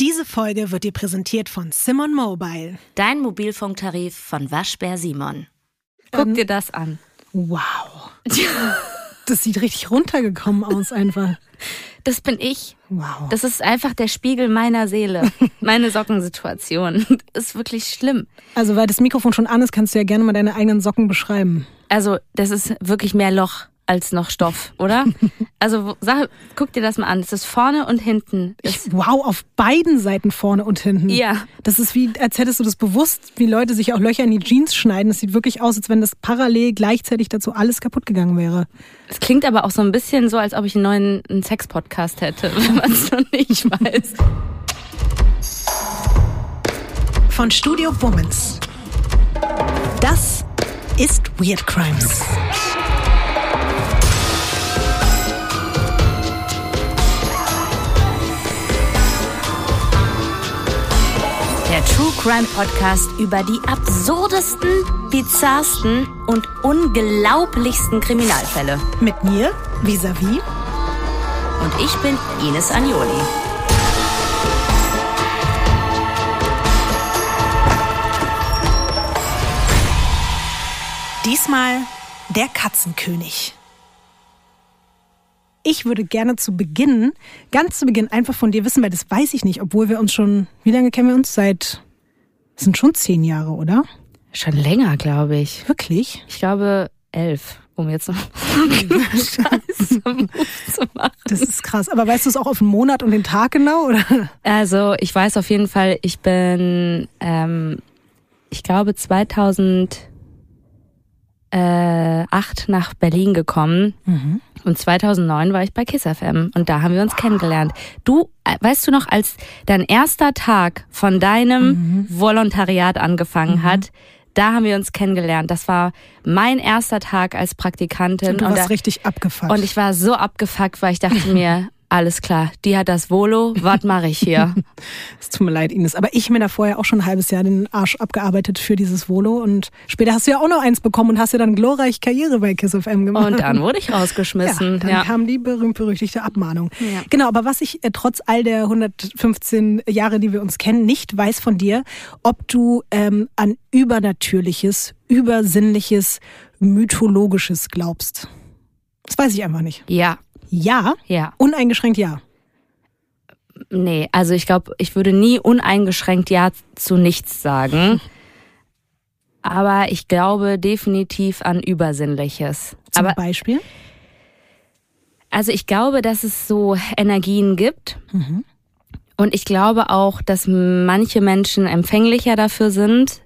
Diese Folge wird dir präsentiert von Simon Mobile. Dein Mobilfunktarif von Waschbär Simon. Guck ähm, dir das an. Wow. Das sieht richtig runtergekommen aus einfach. Das bin ich. Wow. Das ist einfach der Spiegel meiner Seele. Meine Sockensituation. Das ist wirklich schlimm. Also, weil das Mikrofon schon an ist, kannst du ja gerne mal deine eigenen Socken beschreiben. Also, das ist wirklich mehr Loch als noch Stoff, oder? Also sag, guck dir das mal an. Es ist vorne und hinten. Ich, wow, auf beiden Seiten vorne und hinten. Ja. Das ist wie, als hättest du das bewusst, wie Leute sich auch Löcher in die Jeans schneiden. Es sieht wirklich aus, als wenn das parallel gleichzeitig dazu alles kaputt gegangen wäre. Es klingt aber auch so ein bisschen so, als ob ich einen neuen Sex-Podcast hätte, wenn man es noch nicht weiß. Von Studio Womans. Das ist Weird Crimes. Der True Crime Podcast über die absurdesten, bizarrsten und unglaublichsten Kriminalfälle. Mit mir, Visavi. Und ich bin Ines Agnoli. Diesmal der Katzenkönig. Ich würde gerne zu Beginn, ganz zu Beginn einfach von dir wissen, weil das weiß ich nicht, obwohl wir uns schon, wie lange kennen wir uns? Seit, das sind schon zehn Jahre, oder? Schon länger, glaube ich. Wirklich? Ich glaube elf, um jetzt noch Scheiße zu machen. Das ist krass. Aber weißt du es auch auf den Monat und den Tag genau, oder? Also ich weiß auf jeden Fall, ich bin, ähm, ich glaube 2008 nach Berlin gekommen. Mhm. Und 2009 war ich bei Kiss FM und da haben wir uns kennengelernt. Du, äh, weißt du noch, als dein erster Tag von deinem mhm. Volontariat angefangen mhm. hat, da haben wir uns kennengelernt. Das war mein erster Tag als Praktikantin. Und du warst da, richtig abgefuckt. Und ich war so abgefuckt, weil ich dachte mir, alles klar, die hat das Volo, was mache ich hier? es tut mir leid, Ines, aber ich mir da vorher auch schon ein halbes Jahr den Arsch abgearbeitet für dieses Volo und später hast du ja auch noch eins bekommen und hast ja dann glorreich Karriere bei Kiss FM gemacht. Und dann wurde ich rausgeschmissen. Ja, dann ja. kam die berühmt-berüchtigte Abmahnung. Ja. Genau, aber was ich äh, trotz all der 115 Jahre, die wir uns kennen, nicht weiß von dir, ob du ähm, an Übernatürliches, Übersinnliches, Mythologisches glaubst. Das weiß ich einfach nicht. Ja, ja? Ja. Uneingeschränkt ja. Nee, also ich glaube, ich würde nie uneingeschränkt Ja zu nichts sagen. Aber ich glaube definitiv an Übersinnliches. Zum Aber, Beispiel? Also ich glaube, dass es so Energien gibt. Mhm. Und ich glaube auch, dass manche Menschen empfänglicher dafür sind,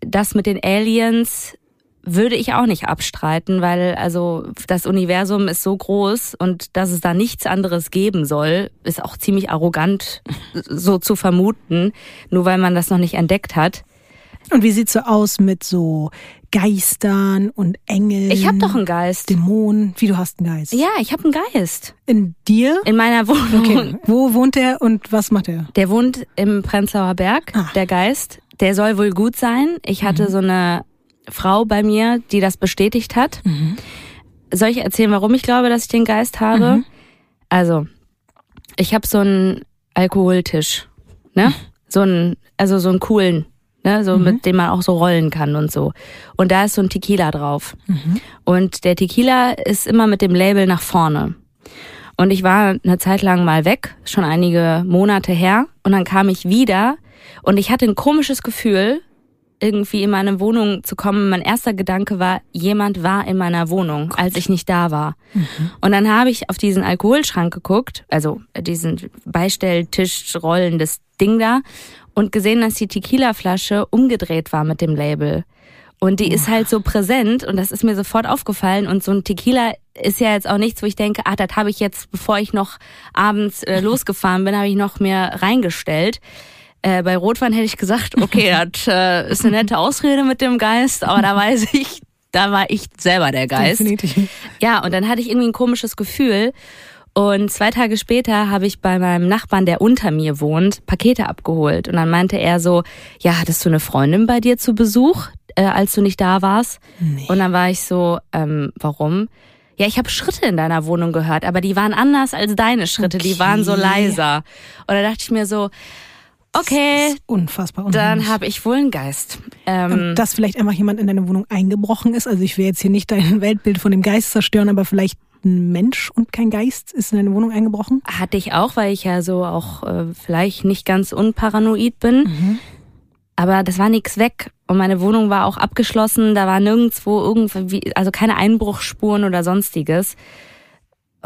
das mit den Aliens würde ich auch nicht abstreiten, weil also das Universum ist so groß und dass es da nichts anderes geben soll, ist auch ziemlich arrogant so zu vermuten, nur weil man das noch nicht entdeckt hat. Und wie sieht's so aus mit so Geistern und Engeln? Ich habe doch einen Geist. Dämonen. Wie du hast einen Geist? Ja, ich habe einen Geist. In dir? In meiner Wohnung. Okay. Wo wohnt der und was macht er? Der wohnt im Prenzlauer Berg, Ah. der Geist. Der soll wohl gut sein. Ich hatte so eine Frau bei mir, die das bestätigt hat. Soll ich erzählen, warum ich glaube, dass ich den Geist habe? Also, ich habe so einen Alkoholtisch, ne? So einen, also so einen coolen, ne? So mit dem man auch so rollen kann und so. Und da ist so ein Tequila drauf. Und der Tequila ist immer mit dem Label nach vorne. Und ich war eine Zeit lang mal weg, schon einige Monate her. Und dann kam ich wieder und ich hatte ein komisches Gefühl, irgendwie in meine Wohnung zu kommen. Mein erster Gedanke war, jemand war in meiner Wohnung, als ich nicht da war. Und dann habe ich auf diesen Alkoholschrank geguckt, also diesen Beistelltisch rollendes Ding da und gesehen, dass die Tequila-Flasche umgedreht war mit dem Label. Und die ist halt so präsent und das ist mir sofort aufgefallen. Und so ein Tequila ist ja jetzt auch nichts, wo ich denke, ah, das habe ich jetzt, bevor ich noch abends äh, losgefahren bin, habe ich noch mir reingestellt. Äh, bei Rotwein hätte ich gesagt, okay, das äh, ist eine nette Ausrede mit dem Geist, aber da weiß ich, da war ich selber der Geist. Definitiv. Ja, und dann hatte ich irgendwie ein komisches Gefühl. Und zwei Tage später habe ich bei meinem Nachbarn, der unter mir wohnt, Pakete abgeholt. Und dann meinte er so, ja, hattest du eine Freundin bei dir zu Besuch, äh, als du nicht da warst? Nee. Und dann war ich so, ähm, warum? ja, ich habe Schritte in deiner Wohnung gehört, aber die waren anders als deine Schritte, okay. die waren so leiser. Und da dachte ich mir so, okay, unfassbar. Unheimlich. Dann habe ich wohl einen Geist. Ähm, Dass vielleicht einfach jemand in deine Wohnung eingebrochen ist. Also ich will jetzt hier nicht dein Weltbild von dem Geist zerstören, aber vielleicht ein Mensch und kein Geist ist in deine Wohnung eingebrochen? Hatte ich auch, weil ich ja so auch äh, vielleicht nicht ganz unparanoid bin. Mhm. Aber das war nichts weg. Und meine Wohnung war auch abgeschlossen. Da war nirgendwo irgendwie, also keine Einbruchspuren oder sonstiges.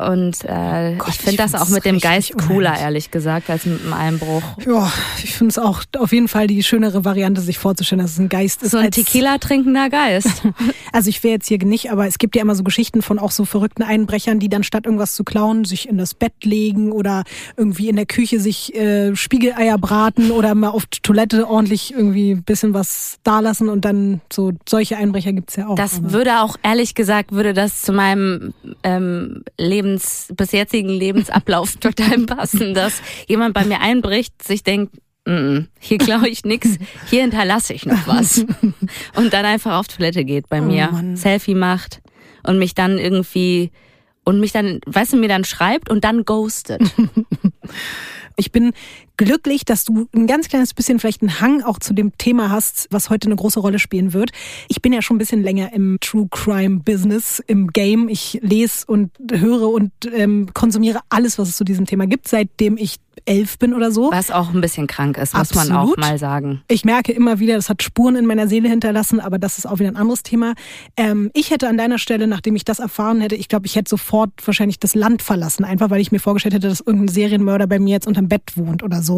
Und äh, Gott, ich finde das auch mit dem Geist cooler, unheimlich. ehrlich gesagt, als mit einem Einbruch. Ja, ich finde es auch auf jeden Fall die schönere Variante, sich vorzustellen, dass es ein Geist ist. So ein Tequila trinkender Geist. also ich wäre jetzt hier nicht, aber es gibt ja immer so Geschichten von auch so verrückten Einbrechern, die dann statt irgendwas zu klauen, sich in das Bett legen oder irgendwie in der Küche sich äh, Spiegeleier braten oder mal auf Toilette ordentlich irgendwie bisschen was dalassen und dann so solche Einbrecher gibt's ja auch. Das aber. würde auch, ehrlich gesagt, würde das zu meinem ähm, Leben Lebens, bis jetzigen Lebensablauf total passen, dass jemand bei mir einbricht, sich denkt, mm, hier glaube ich nix, hier hinterlasse ich noch was. Und dann einfach auf Toilette geht bei oh mir, Mann. Selfie macht und mich dann irgendwie und mich dann, weißt du, mir dann schreibt und dann ghostet. Ich bin glücklich, dass du ein ganz kleines bisschen vielleicht einen Hang auch zu dem Thema hast, was heute eine große Rolle spielen wird. Ich bin ja schon ein bisschen länger im True Crime Business, im Game. Ich lese und höre und ähm, konsumiere alles, was es zu diesem Thema gibt, seitdem ich elf bin oder so. Was auch ein bisschen krank ist, muss Absolut. man auch mal sagen. Ich merke immer wieder, das hat Spuren in meiner Seele hinterlassen, aber das ist auch wieder ein anderes Thema. Ähm, ich hätte an deiner Stelle, nachdem ich das erfahren hätte, ich glaube, ich hätte sofort wahrscheinlich das Land verlassen, einfach weil ich mir vorgestellt hätte, dass irgendein Serienmörder bei mir jetzt unterm Bett wohnt oder so.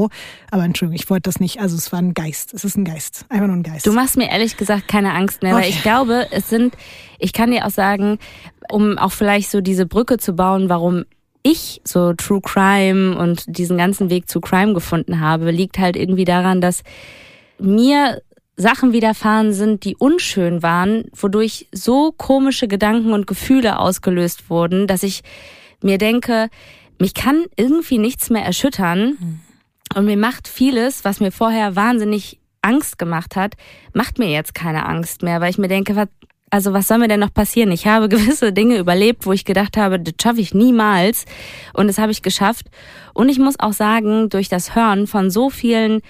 Aber Entschuldigung, ich wollte das nicht. Also es war ein Geist. Es ist ein Geist. Einfach nur ein Geist. Du machst mir ehrlich gesagt keine Angst mehr, okay. weil ich glaube, es sind, ich kann dir auch sagen, um auch vielleicht so diese Brücke zu bauen, warum ich so True Crime und diesen ganzen Weg zu Crime gefunden habe, liegt halt irgendwie daran, dass mir Sachen widerfahren sind, die unschön waren, wodurch so komische Gedanken und Gefühle ausgelöst wurden, dass ich mir denke, mich kann irgendwie nichts mehr erschüttern mhm. Und mir macht vieles, was mir vorher wahnsinnig Angst gemacht hat, macht mir jetzt keine Angst mehr, weil ich mir denke, was, also was soll mir denn noch passieren? Ich habe gewisse Dinge überlebt, wo ich gedacht habe, das schaffe ich niemals. Und das habe ich geschafft. Und ich muss auch sagen, durch das Hören von so vielen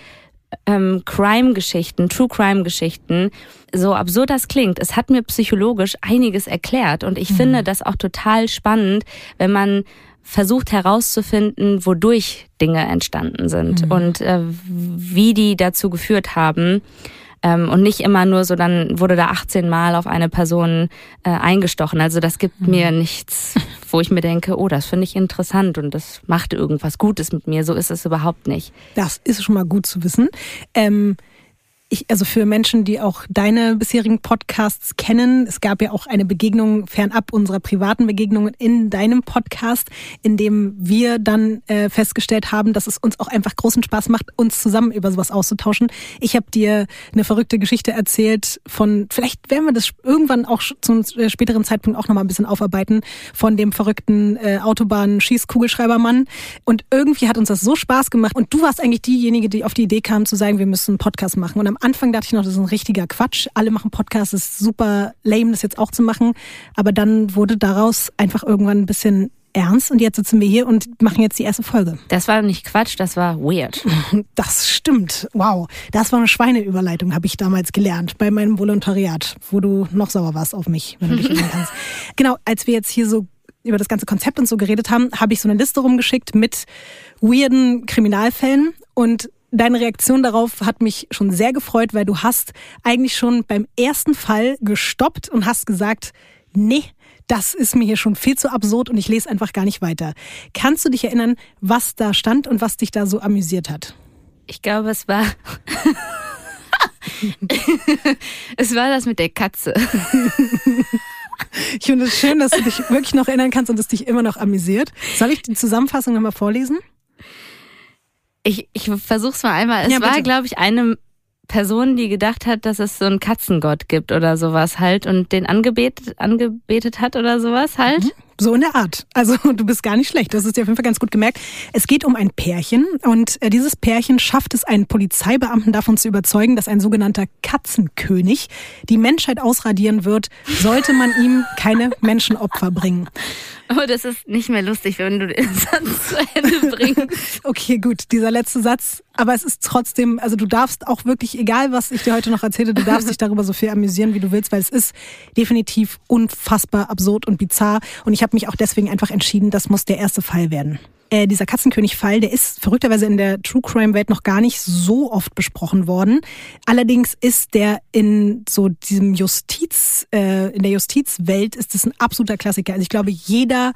ähm, Crime-Geschichten, True Crime-Geschichten, so absurd das klingt, es hat mir psychologisch einiges erklärt. Und ich mhm. finde das auch total spannend, wenn man versucht herauszufinden, wodurch Dinge entstanden sind mhm. und äh, wie die dazu geführt haben. Ähm, und nicht immer nur so, dann wurde da 18 Mal auf eine Person äh, eingestochen. Also das gibt mhm. mir nichts, wo ich mir denke, oh, das finde ich interessant und das macht irgendwas Gutes mit mir. So ist es überhaupt nicht. Das ist schon mal gut zu wissen. Ähm ich, also für Menschen, die auch deine bisherigen Podcasts kennen, es gab ja auch eine Begegnung fernab unserer privaten Begegnungen in deinem Podcast, in dem wir dann äh, festgestellt haben, dass es uns auch einfach großen Spaß macht, uns zusammen über sowas auszutauschen. Ich habe dir eine verrückte Geschichte erzählt von, vielleicht werden wir das irgendwann auch zum äh, späteren Zeitpunkt auch nochmal ein bisschen aufarbeiten, von dem verrückten äh, Autobahn-Schießkugelschreibermann. Und irgendwie hat uns das so Spaß gemacht. Und du warst eigentlich diejenige, die auf die Idee kam zu sagen, wir müssen einen Podcast machen. Und am Anfang dachte ich noch, das ist ein richtiger Quatsch. Alle machen Podcasts, das ist super lame, das jetzt auch zu machen. Aber dann wurde daraus einfach irgendwann ein bisschen ernst und jetzt sitzen wir hier und machen jetzt die erste Folge. Das war nicht Quatsch, das war weird. Das stimmt. Wow. Das war eine Schweineüberleitung, habe ich damals gelernt bei meinem Volontariat, wo du noch sauer warst auf mich, wenn du dich erinnern kannst. Genau, als wir jetzt hier so über das ganze Konzept und so geredet haben, habe ich so eine Liste rumgeschickt mit weirden Kriminalfällen und Deine Reaktion darauf hat mich schon sehr gefreut, weil du hast eigentlich schon beim ersten Fall gestoppt und hast gesagt, nee, das ist mir hier schon viel zu absurd und ich lese einfach gar nicht weiter. Kannst du dich erinnern, was da stand und was dich da so amüsiert hat? Ich glaube, es war. es war das mit der Katze. ich finde es schön, dass du dich wirklich noch erinnern kannst und es dich immer noch amüsiert. Soll ich die Zusammenfassung nochmal vorlesen? Ich, ich versuch's mal einmal. Es ja, war, glaube ich, eine Person, die gedacht hat, dass es so einen Katzengott gibt oder sowas halt und den angebetet, angebetet hat oder sowas halt. Mhm. So in der Art. Also du bist gar nicht schlecht. Das ist dir auf jeden Fall ganz gut gemerkt. Es geht um ein Pärchen und äh, dieses Pärchen schafft es, einen Polizeibeamten davon zu überzeugen, dass ein sogenannter Katzenkönig die Menschheit ausradieren wird, sollte man ihm keine Menschenopfer bringen. Oh, das ist nicht mehr lustig, wenn du den Satz zu Ende bringst. okay, gut, dieser letzte Satz. Aber es ist trotzdem, also du darfst auch wirklich, egal was ich dir heute noch erzähle, du darfst dich darüber so viel amüsieren, wie du willst, weil es ist definitiv unfassbar absurd und bizarr. Und ich habe mich auch deswegen einfach entschieden, das muss der erste Fall werden äh, dieser Katzenkönig-Fall, der ist verrückterweise in der True Crime-Welt noch gar nicht so oft besprochen worden. Allerdings ist der in so diesem Justiz, äh, in der Justizwelt ist es ein absoluter Klassiker. Also ich glaube, jeder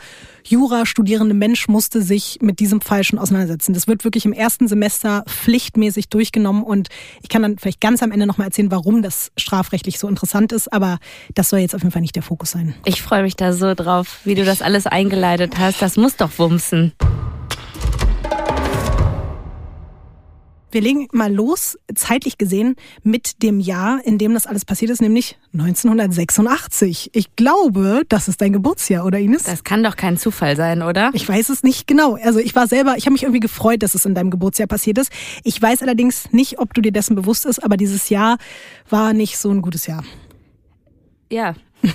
Jura-studierende Mensch musste sich mit diesem Fall schon auseinandersetzen. Das wird wirklich im ersten Semester pflichtmäßig durchgenommen und ich kann dann vielleicht ganz am Ende nochmal erzählen, warum das strafrechtlich so interessant ist, aber das soll jetzt auf jeden Fall nicht der Fokus sein. Ich freue mich da so drauf, wie du das alles eingeleitet hast. Das muss doch wumsen. Wir legen mal los, zeitlich gesehen, mit dem Jahr, in dem das alles passiert ist, nämlich 1986. Ich glaube, das ist dein Geburtsjahr, oder Ines? Das kann doch kein Zufall sein, oder? Ich weiß es nicht genau. Also ich war selber, ich habe mich irgendwie gefreut, dass es in deinem Geburtsjahr passiert ist. Ich weiß allerdings nicht, ob du dir dessen bewusst bist, aber dieses Jahr war nicht so ein gutes Jahr. Ja.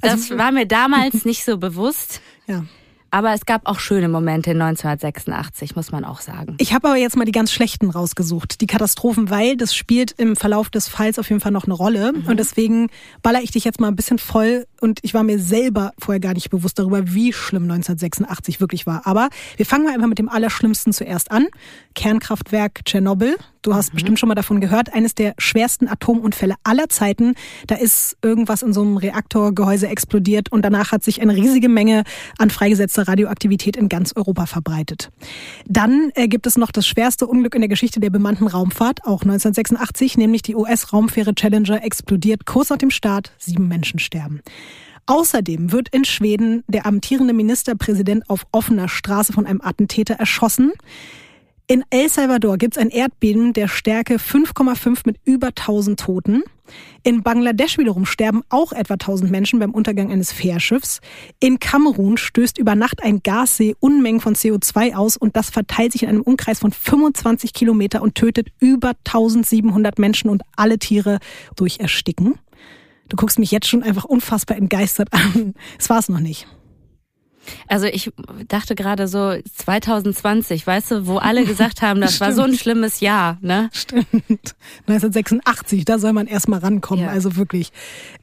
Also das war mir damals nicht so bewusst. Ja. Aber es gab auch schöne Momente in 1986, muss man auch sagen. Ich habe aber jetzt mal die ganz schlechten rausgesucht, die Katastrophen, weil das spielt im Verlauf des Falls auf jeden Fall noch eine Rolle. Mhm. Und deswegen baller ich dich jetzt mal ein bisschen voll. Und ich war mir selber vorher gar nicht bewusst darüber, wie schlimm 1986 wirklich war. Aber wir fangen mal einfach mit dem Allerschlimmsten zuerst an. Kernkraftwerk Tschernobyl. Du hast mhm. bestimmt schon mal davon gehört. Eines der schwersten Atomunfälle aller Zeiten. Da ist irgendwas in so einem Reaktorgehäuse explodiert und danach hat sich eine riesige Menge an freigesetzter Radioaktivität in ganz Europa verbreitet. Dann äh, gibt es noch das schwerste Unglück in der Geschichte der bemannten Raumfahrt, auch 1986, nämlich die US-Raumfähre Challenger explodiert kurz nach dem Start. Sieben Menschen sterben. Außerdem wird in Schweden der amtierende Ministerpräsident auf offener Straße von einem Attentäter erschossen. In El Salvador gibt es ein Erdbeben der Stärke 5,5 mit über 1000 Toten. In Bangladesch wiederum sterben auch etwa 1000 Menschen beim Untergang eines Fährschiffs. In Kamerun stößt über Nacht ein Gassee Unmengen von CO2 aus und das verteilt sich in einem Umkreis von 25 Kilometer und tötet über 1700 Menschen und alle Tiere durch Ersticken. Du guckst mich jetzt schon einfach unfassbar entgeistert an. Es war es noch nicht. Also ich dachte gerade so 2020, weißt du, wo alle gesagt haben, das war so ein schlimmes Jahr, ne? Stimmt. 1986, da soll man erstmal rankommen, ja. also wirklich.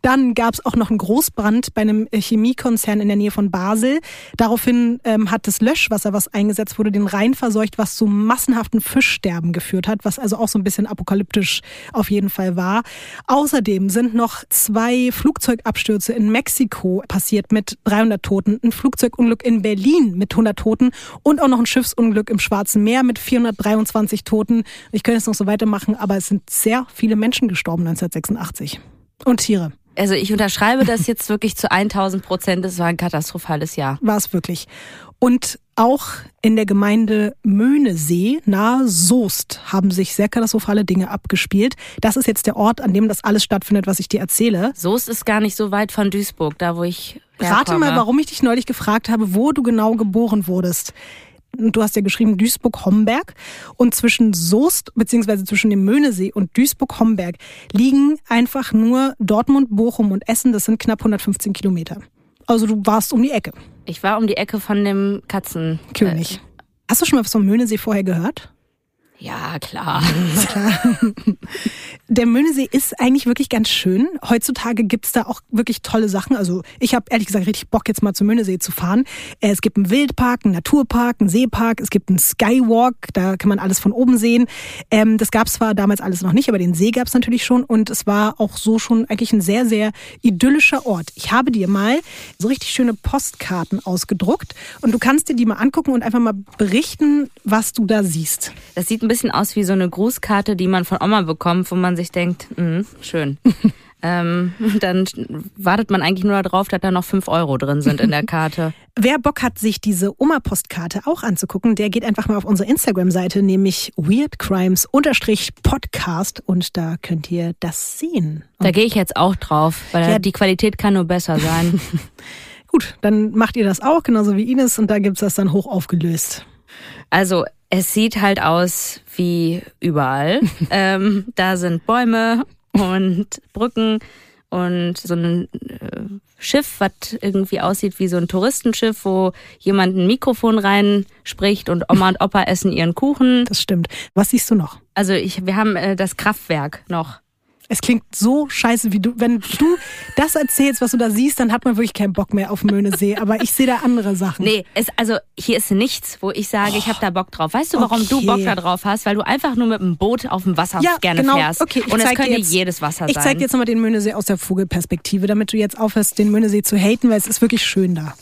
Dann gab es auch noch einen Großbrand bei einem Chemiekonzern in der Nähe von Basel. Daraufhin ähm, hat das Löschwasser, was eingesetzt wurde, den Rhein verseucht, was zu massenhaften Fischsterben geführt hat, was also auch so ein bisschen apokalyptisch auf jeden Fall war. Außerdem sind noch zwei Flugzeugabstürze in Mexiko passiert mit 300 Toten. Ein Flugzeug Flugzeugunglück in Berlin mit 100 Toten und auch noch ein Schiffsunglück im Schwarzen Meer mit 423 Toten. Ich könnte jetzt noch so weitermachen, aber es sind sehr viele Menschen gestorben 1986. Und Tiere. Also ich unterschreibe das jetzt wirklich zu 1000 Prozent. Es war ein katastrophales Jahr. War es wirklich. Und auch in der Gemeinde Möhnesee nahe Soest haben sich sehr katastrophale Dinge abgespielt. Das ist jetzt der Ort, an dem das alles stattfindet, was ich dir erzähle. Soest ist gar nicht so weit von Duisburg, da wo ich Rate mal, warum ich dich neulich gefragt habe, wo du genau geboren wurdest. Du hast ja geschrieben Duisburg-Homberg und zwischen Soest beziehungsweise zwischen dem Möhnesee und Duisburg-Homberg liegen einfach nur Dortmund, Bochum und Essen. Das sind knapp 115 Kilometer. Also du warst um die Ecke. Ich war um die Ecke von dem Katzenkönig. Äh, Hast du schon mal was vom Möhnesee vorher gehört? Ja, klar. Der Möhnesee ist eigentlich wirklich ganz schön. Heutzutage gibt's da auch wirklich tolle Sachen. Also ich habe ehrlich gesagt richtig Bock, jetzt mal zum Möhnesee zu fahren. Äh, es gibt einen Wildpark, einen Naturpark, einen Seepark, es gibt einen Skywalk, da kann man alles von oben sehen. Ähm, das gab's zwar damals alles noch nicht, aber den See gab's natürlich schon und es war auch so schon eigentlich ein sehr, sehr idyllischer Ort. Ich habe dir mal so richtig schöne Postkarten ausgedruckt und du kannst dir die mal angucken und einfach mal berichten, was du da siehst. Das sieht ein bisschen aus wie so eine Grußkarte, die man von Oma bekommt, wo man sich denkt, mh, schön. ähm, dann wartet man eigentlich nur darauf, dass da noch fünf Euro drin sind in der Karte. Wer Bock hat, sich diese Oma-Postkarte auch anzugucken, der geht einfach mal auf unsere Instagram-Seite, nämlich weirdcrimes-podcast und da könnt ihr das sehen. Da gehe ich jetzt auch drauf, weil ja. die Qualität kann nur besser sein. gut, dann macht ihr das auch, genauso wie Ines, und da gibt's das dann hoch aufgelöst. Also es sieht halt aus wie überall. ähm, da sind Bäume und Brücken und so ein äh, Schiff, was irgendwie aussieht wie so ein Touristenschiff, wo jemand ein Mikrofon reinspricht und Oma und Opa essen ihren Kuchen. Das stimmt. Was siehst du noch? Also ich, wir haben äh, das Kraftwerk noch. Es klingt so scheiße, wie du, wenn du das erzählst, was du da siehst, dann hat man wirklich keinen Bock mehr auf Möhnesee. Aber ich sehe da andere Sachen. Nee, es, also hier ist nichts, wo ich sage, oh. ich habe da Bock drauf. Weißt du, warum okay. du Bock da drauf hast? Weil du einfach nur mit dem Boot auf dem Wasser ja, gerne genau. fährst. Okay, ich Und es könnte jetzt, jedes Wasser ich sein. Ich zeig dir jetzt nochmal den Möhnesee aus der Vogelperspektive, damit du jetzt aufhörst, den Möhnesee zu haten, weil es ist wirklich schön da.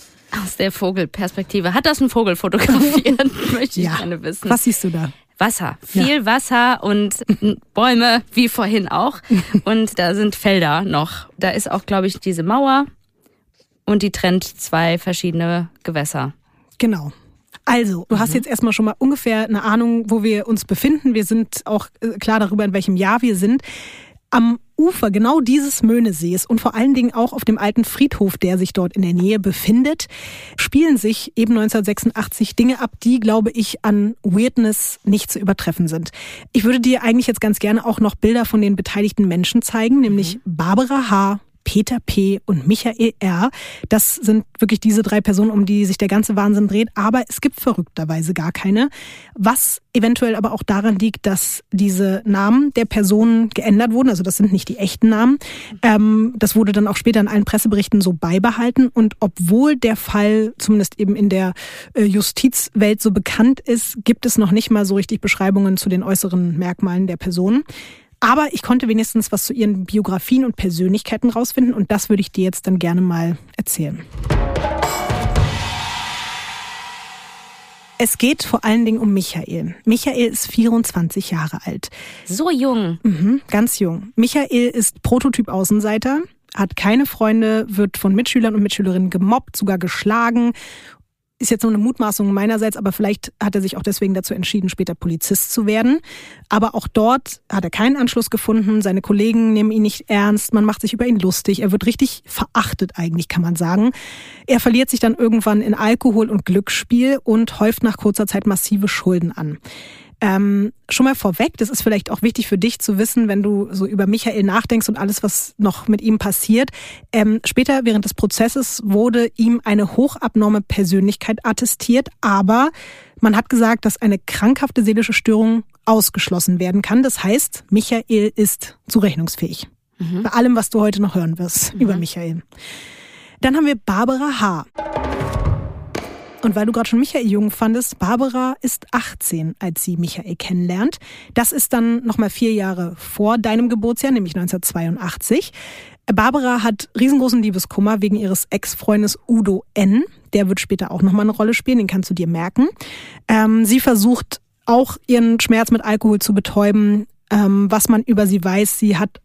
Aus der Vogelperspektive. Hat das ein Vogel fotografiert? Möchte ich ja. gerne wissen. Was siehst du da? Wasser, viel ja. Wasser und Bäume, wie vorhin auch. Und da sind Felder noch. Da ist auch, glaube ich, diese Mauer und die trennt zwei verschiedene Gewässer. Genau. Also, du mhm. hast jetzt erstmal schon mal ungefähr eine Ahnung, wo wir uns befinden. Wir sind auch äh, klar darüber, in welchem Jahr wir sind. Am Ufer genau dieses Möhnesees und vor allen Dingen auch auf dem alten Friedhof, der sich dort in der Nähe befindet, spielen sich eben 1986 Dinge ab, die, glaube ich, an Weirdness nicht zu übertreffen sind. Ich würde dir eigentlich jetzt ganz gerne auch noch Bilder von den beteiligten Menschen zeigen, nämlich mhm. Barbara H., Peter P. und Michael R. Das sind wirklich diese drei Personen, um die sich der ganze Wahnsinn dreht. Aber es gibt verrückterweise gar keine. Was eventuell aber auch daran liegt, dass diese Namen der Personen geändert wurden. Also das sind nicht die echten Namen. Ähm, das wurde dann auch später in allen Presseberichten so beibehalten. Und obwohl der Fall zumindest eben in der äh, Justizwelt so bekannt ist, gibt es noch nicht mal so richtig Beschreibungen zu den äußeren Merkmalen der Personen. Aber ich konnte wenigstens was zu ihren Biografien und Persönlichkeiten rausfinden und das würde ich dir jetzt dann gerne mal erzählen. Es geht vor allen Dingen um Michael. Michael ist 24 Jahre alt. So jung. Mhm, ganz jung. Michael ist Prototyp Außenseiter, hat keine Freunde, wird von Mitschülern und Mitschülerinnen gemobbt, sogar geschlagen ist jetzt nur eine Mutmaßung meinerseits, aber vielleicht hat er sich auch deswegen dazu entschieden, später Polizist zu werden. Aber auch dort hat er keinen Anschluss gefunden. Seine Kollegen nehmen ihn nicht ernst. Man macht sich über ihn lustig. Er wird richtig verachtet eigentlich, kann man sagen. Er verliert sich dann irgendwann in Alkohol und Glücksspiel und häuft nach kurzer Zeit massive Schulden an. Ähm, schon mal vorweg, das ist vielleicht auch wichtig für dich zu wissen, wenn du so über Michael nachdenkst und alles, was noch mit ihm passiert. Ähm, später während des Prozesses wurde ihm eine hochabnorme Persönlichkeit attestiert, aber man hat gesagt, dass eine krankhafte seelische Störung ausgeschlossen werden kann. Das heißt, Michael ist zurechnungsfähig. Mhm. Bei allem, was du heute noch hören wirst mhm. über Michael. Dann haben wir Barbara H. Und weil du gerade schon Michael jung fandest, Barbara ist 18, als sie Michael kennenlernt. Das ist dann nochmal vier Jahre vor deinem Geburtsjahr, nämlich 1982. Barbara hat riesengroßen Liebeskummer wegen ihres Ex-Freundes Udo N. Der wird später auch nochmal eine Rolle spielen, den kannst du dir merken. Ähm, sie versucht auch ihren Schmerz mit Alkohol zu betäuben. Ähm, was man über sie weiß, sie hat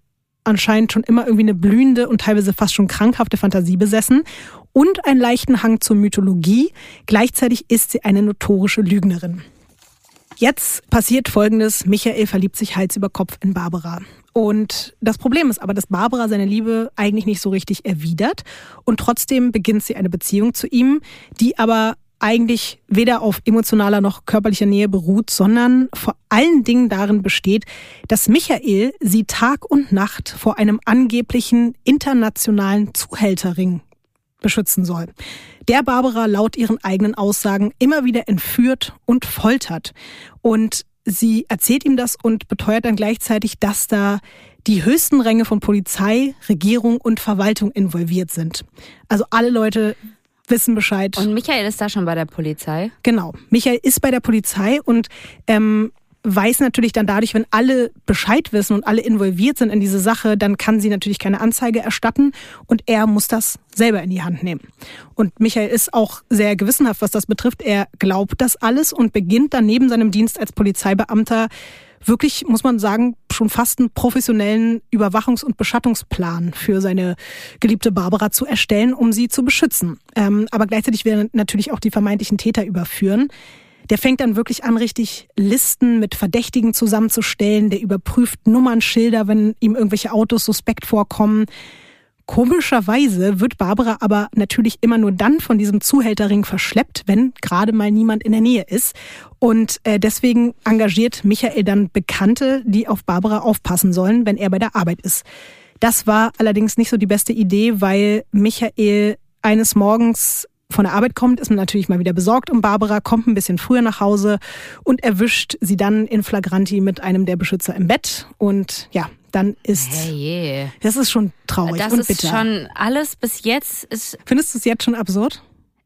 anscheinend schon immer irgendwie eine blühende und teilweise fast schon krankhafte Fantasie besessen und einen leichten Hang zur Mythologie. Gleichzeitig ist sie eine notorische Lügnerin. Jetzt passiert Folgendes. Michael verliebt sich Hals über Kopf in Barbara. Und das Problem ist aber, dass Barbara seine Liebe eigentlich nicht so richtig erwidert. Und trotzdem beginnt sie eine Beziehung zu ihm, die aber eigentlich weder auf emotionaler noch körperlicher Nähe beruht, sondern vor allen Dingen darin besteht, dass Michael sie Tag und Nacht vor einem angeblichen internationalen Zuhälterring beschützen soll. Der Barbara laut ihren eigenen Aussagen immer wieder entführt und foltert. Und sie erzählt ihm das und beteuert dann gleichzeitig, dass da die höchsten Ränge von Polizei, Regierung und Verwaltung involviert sind. Also alle Leute wissen Bescheid. Und Michael ist da schon bei der Polizei? Genau. Michael ist bei der Polizei und ähm, weiß natürlich dann dadurch, wenn alle Bescheid wissen und alle involviert sind in diese Sache, dann kann sie natürlich keine Anzeige erstatten und er muss das selber in die Hand nehmen. Und Michael ist auch sehr gewissenhaft, was das betrifft. Er glaubt das alles und beginnt dann neben seinem Dienst als Polizeibeamter wirklich, muss man sagen, schon fast einen professionellen Überwachungs- und Beschattungsplan für seine geliebte Barbara zu erstellen, um sie zu beschützen. Ähm, aber gleichzeitig werden natürlich auch die vermeintlichen Täter überführen. Der fängt dann wirklich an, richtig Listen mit Verdächtigen zusammenzustellen. Der überprüft Nummernschilder, wenn ihm irgendwelche Autos suspekt vorkommen. Komischerweise wird Barbara aber natürlich immer nur dann von diesem Zuhälterring verschleppt, wenn gerade mal niemand in der Nähe ist. Und äh, deswegen engagiert Michael dann Bekannte, die auf Barbara aufpassen sollen, wenn er bei der Arbeit ist. Das war allerdings nicht so die beste Idee, weil Michael eines Morgens von der Arbeit kommt, ist man natürlich mal wieder besorgt um Barbara, kommt ein bisschen früher nach Hause und erwischt sie dann in Flagranti mit einem der Beschützer im Bett. Und ja, dann ist. Hey, das ist schon traurig das und ist bitter. schon alles bis jetzt ist. Findest du es jetzt schon absurd?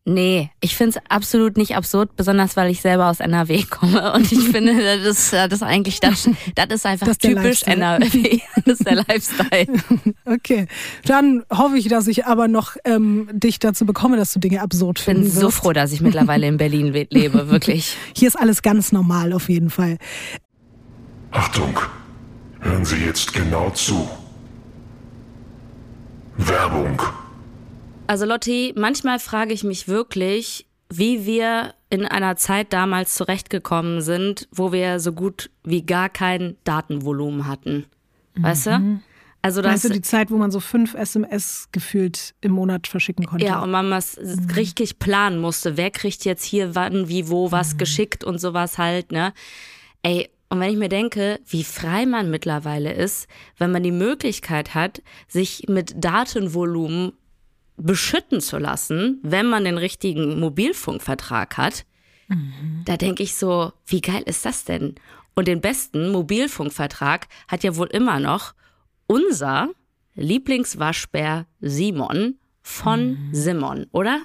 Nee, ich finde es absolut nicht absurd, besonders weil ich selber aus NRW komme und ich finde, das, ist- das ist eigentlich das, das ist einfach Das ist typisch. NRW. Das ist der Lifestyle. Okay, dann hoffe ich, dass ich aber noch ähm, dich dazu bekomme, dass du Dinge absurd Ich bin so froh, dass ich mittlerweile in Berlin lebe, wirklich. Hier ist alles ganz normal auf jeden Fall. Achtung, hören Sie jetzt genau zu. Werbung. Also Lotti, manchmal frage ich mich wirklich, wie wir in einer Zeit damals zurechtgekommen sind, wo wir so gut wie gar kein Datenvolumen hatten. Weißt du? Also das, Weißt du, die Zeit, wo man so fünf SMS gefühlt im Monat verschicken konnte? ja, und man was richtig planen musste. Wer kriegt jetzt hier wann, wie, wo, was geschickt und sowas halt, ne? Ey, und wenn ich mir denke, wie frei man mittlerweile ist, wenn man die Möglichkeit hat, sich mit Datenvolumen beschütten zu lassen, wenn man den richtigen Mobilfunkvertrag hat, da denke ich so, wie geil ist das denn? Und den besten Mobilfunkvertrag hat ja wohl immer noch unser Lieblingswaschbär Simon von Simon, oder?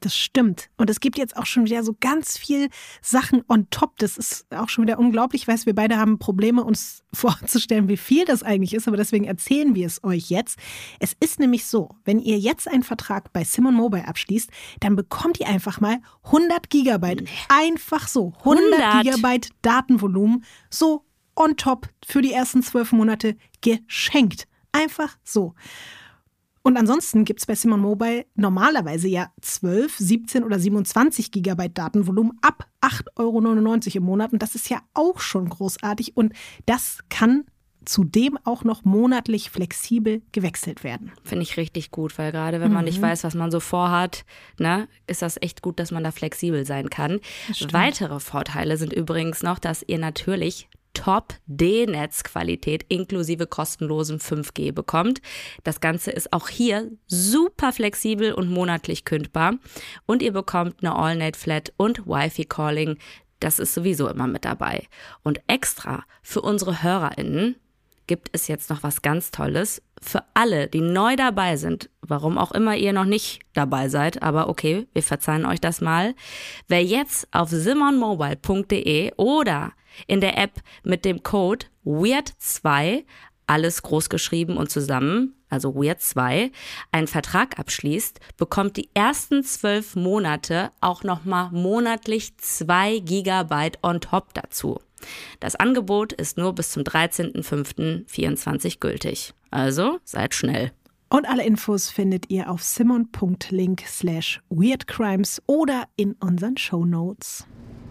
Das stimmt. Und es gibt jetzt auch schon wieder so ganz viel Sachen on top. Das ist auch schon wieder unglaublich. Ich weiß, wir beide haben Probleme, uns vorzustellen, wie viel das eigentlich ist, aber deswegen erzählen wir es euch jetzt. Es ist nämlich so, wenn ihr jetzt einen Vertrag bei Simon Mobile abschließt, dann bekommt ihr einfach mal 100 Gigabyte. Einfach so. 100, 100? Gigabyte Datenvolumen. So on top für die ersten zwölf Monate geschenkt. Einfach so. Und ansonsten gibt's bei Simon Mobile normalerweise ja 12, 17 oder 27 Gigabyte Datenvolumen ab 8,99 Euro im Monat. Und das ist ja auch schon großartig. Und das kann zudem auch noch monatlich flexibel gewechselt werden. Finde ich richtig gut, weil gerade wenn man nicht weiß, was man so vorhat, ne, ist das echt gut, dass man da flexibel sein kann. Weitere Vorteile sind übrigens noch, dass ihr natürlich Top-D-Netzqualität inklusive kostenlosem 5G bekommt. Das Ganze ist auch hier super flexibel und monatlich kündbar. Und ihr bekommt eine All-Night-Flat und Wi-Fi-Calling. Das ist sowieso immer mit dabei. Und extra für unsere HörerInnen gibt es jetzt noch was ganz Tolles. Für alle, die neu dabei sind, warum auch immer ihr noch nicht dabei seid, aber okay, wir verzeihen euch das mal. Wer jetzt auf simonmobile.de oder in der App mit dem Code WEIRD2, alles groß geschrieben und zusammen, also WEIRD2, einen Vertrag abschließt, bekommt die ersten zwölf Monate auch nochmal monatlich zwei Gigabyte on top dazu. Das Angebot ist nur bis zum 13.05.24 gültig. Also seid schnell. Und alle Infos findet ihr auf simon.link slash weirdcrimes oder in unseren Shownotes.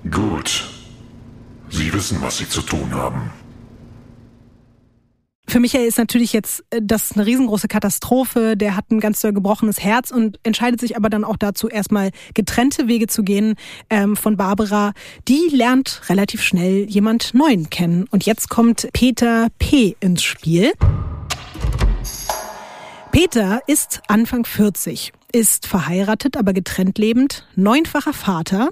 Gut. Sie wissen, was Sie zu tun haben. Für Michael ist natürlich jetzt äh, das eine riesengroße Katastrophe. Der hat ein ganz doll gebrochenes Herz und entscheidet sich aber dann auch dazu, erstmal getrennte Wege zu gehen ähm, von Barbara. Die lernt relativ schnell jemand Neuen kennen. Und jetzt kommt Peter P. ins Spiel. Peter ist Anfang 40, ist verheiratet, aber getrennt lebend, neunfacher Vater,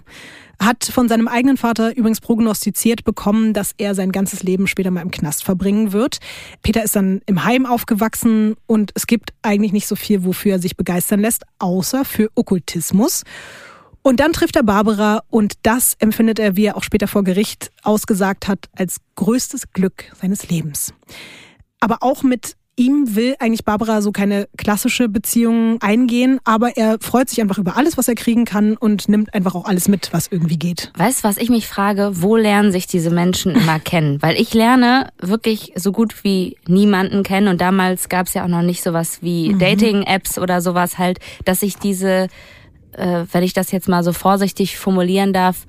hat von seinem eigenen Vater übrigens prognostiziert bekommen, dass er sein ganzes Leben später mal im Knast verbringen wird. Peter ist dann im Heim aufgewachsen und es gibt eigentlich nicht so viel, wofür er sich begeistern lässt, außer für Okkultismus. Und dann trifft er Barbara und das empfindet er, wie er auch später vor Gericht ausgesagt hat, als größtes Glück seines Lebens. Aber auch mit ihm will eigentlich Barbara so keine klassische Beziehung eingehen, aber er freut sich einfach über alles, was er kriegen kann und nimmt einfach auch alles mit, was irgendwie geht. Weißt du, was ich mich frage? Wo lernen sich diese Menschen immer kennen? Weil ich lerne wirklich so gut wie niemanden kennen und damals gab es ja auch noch nicht sowas wie Dating-Apps oder sowas halt, dass ich diese, äh, wenn ich das jetzt mal so vorsichtig formulieren darf,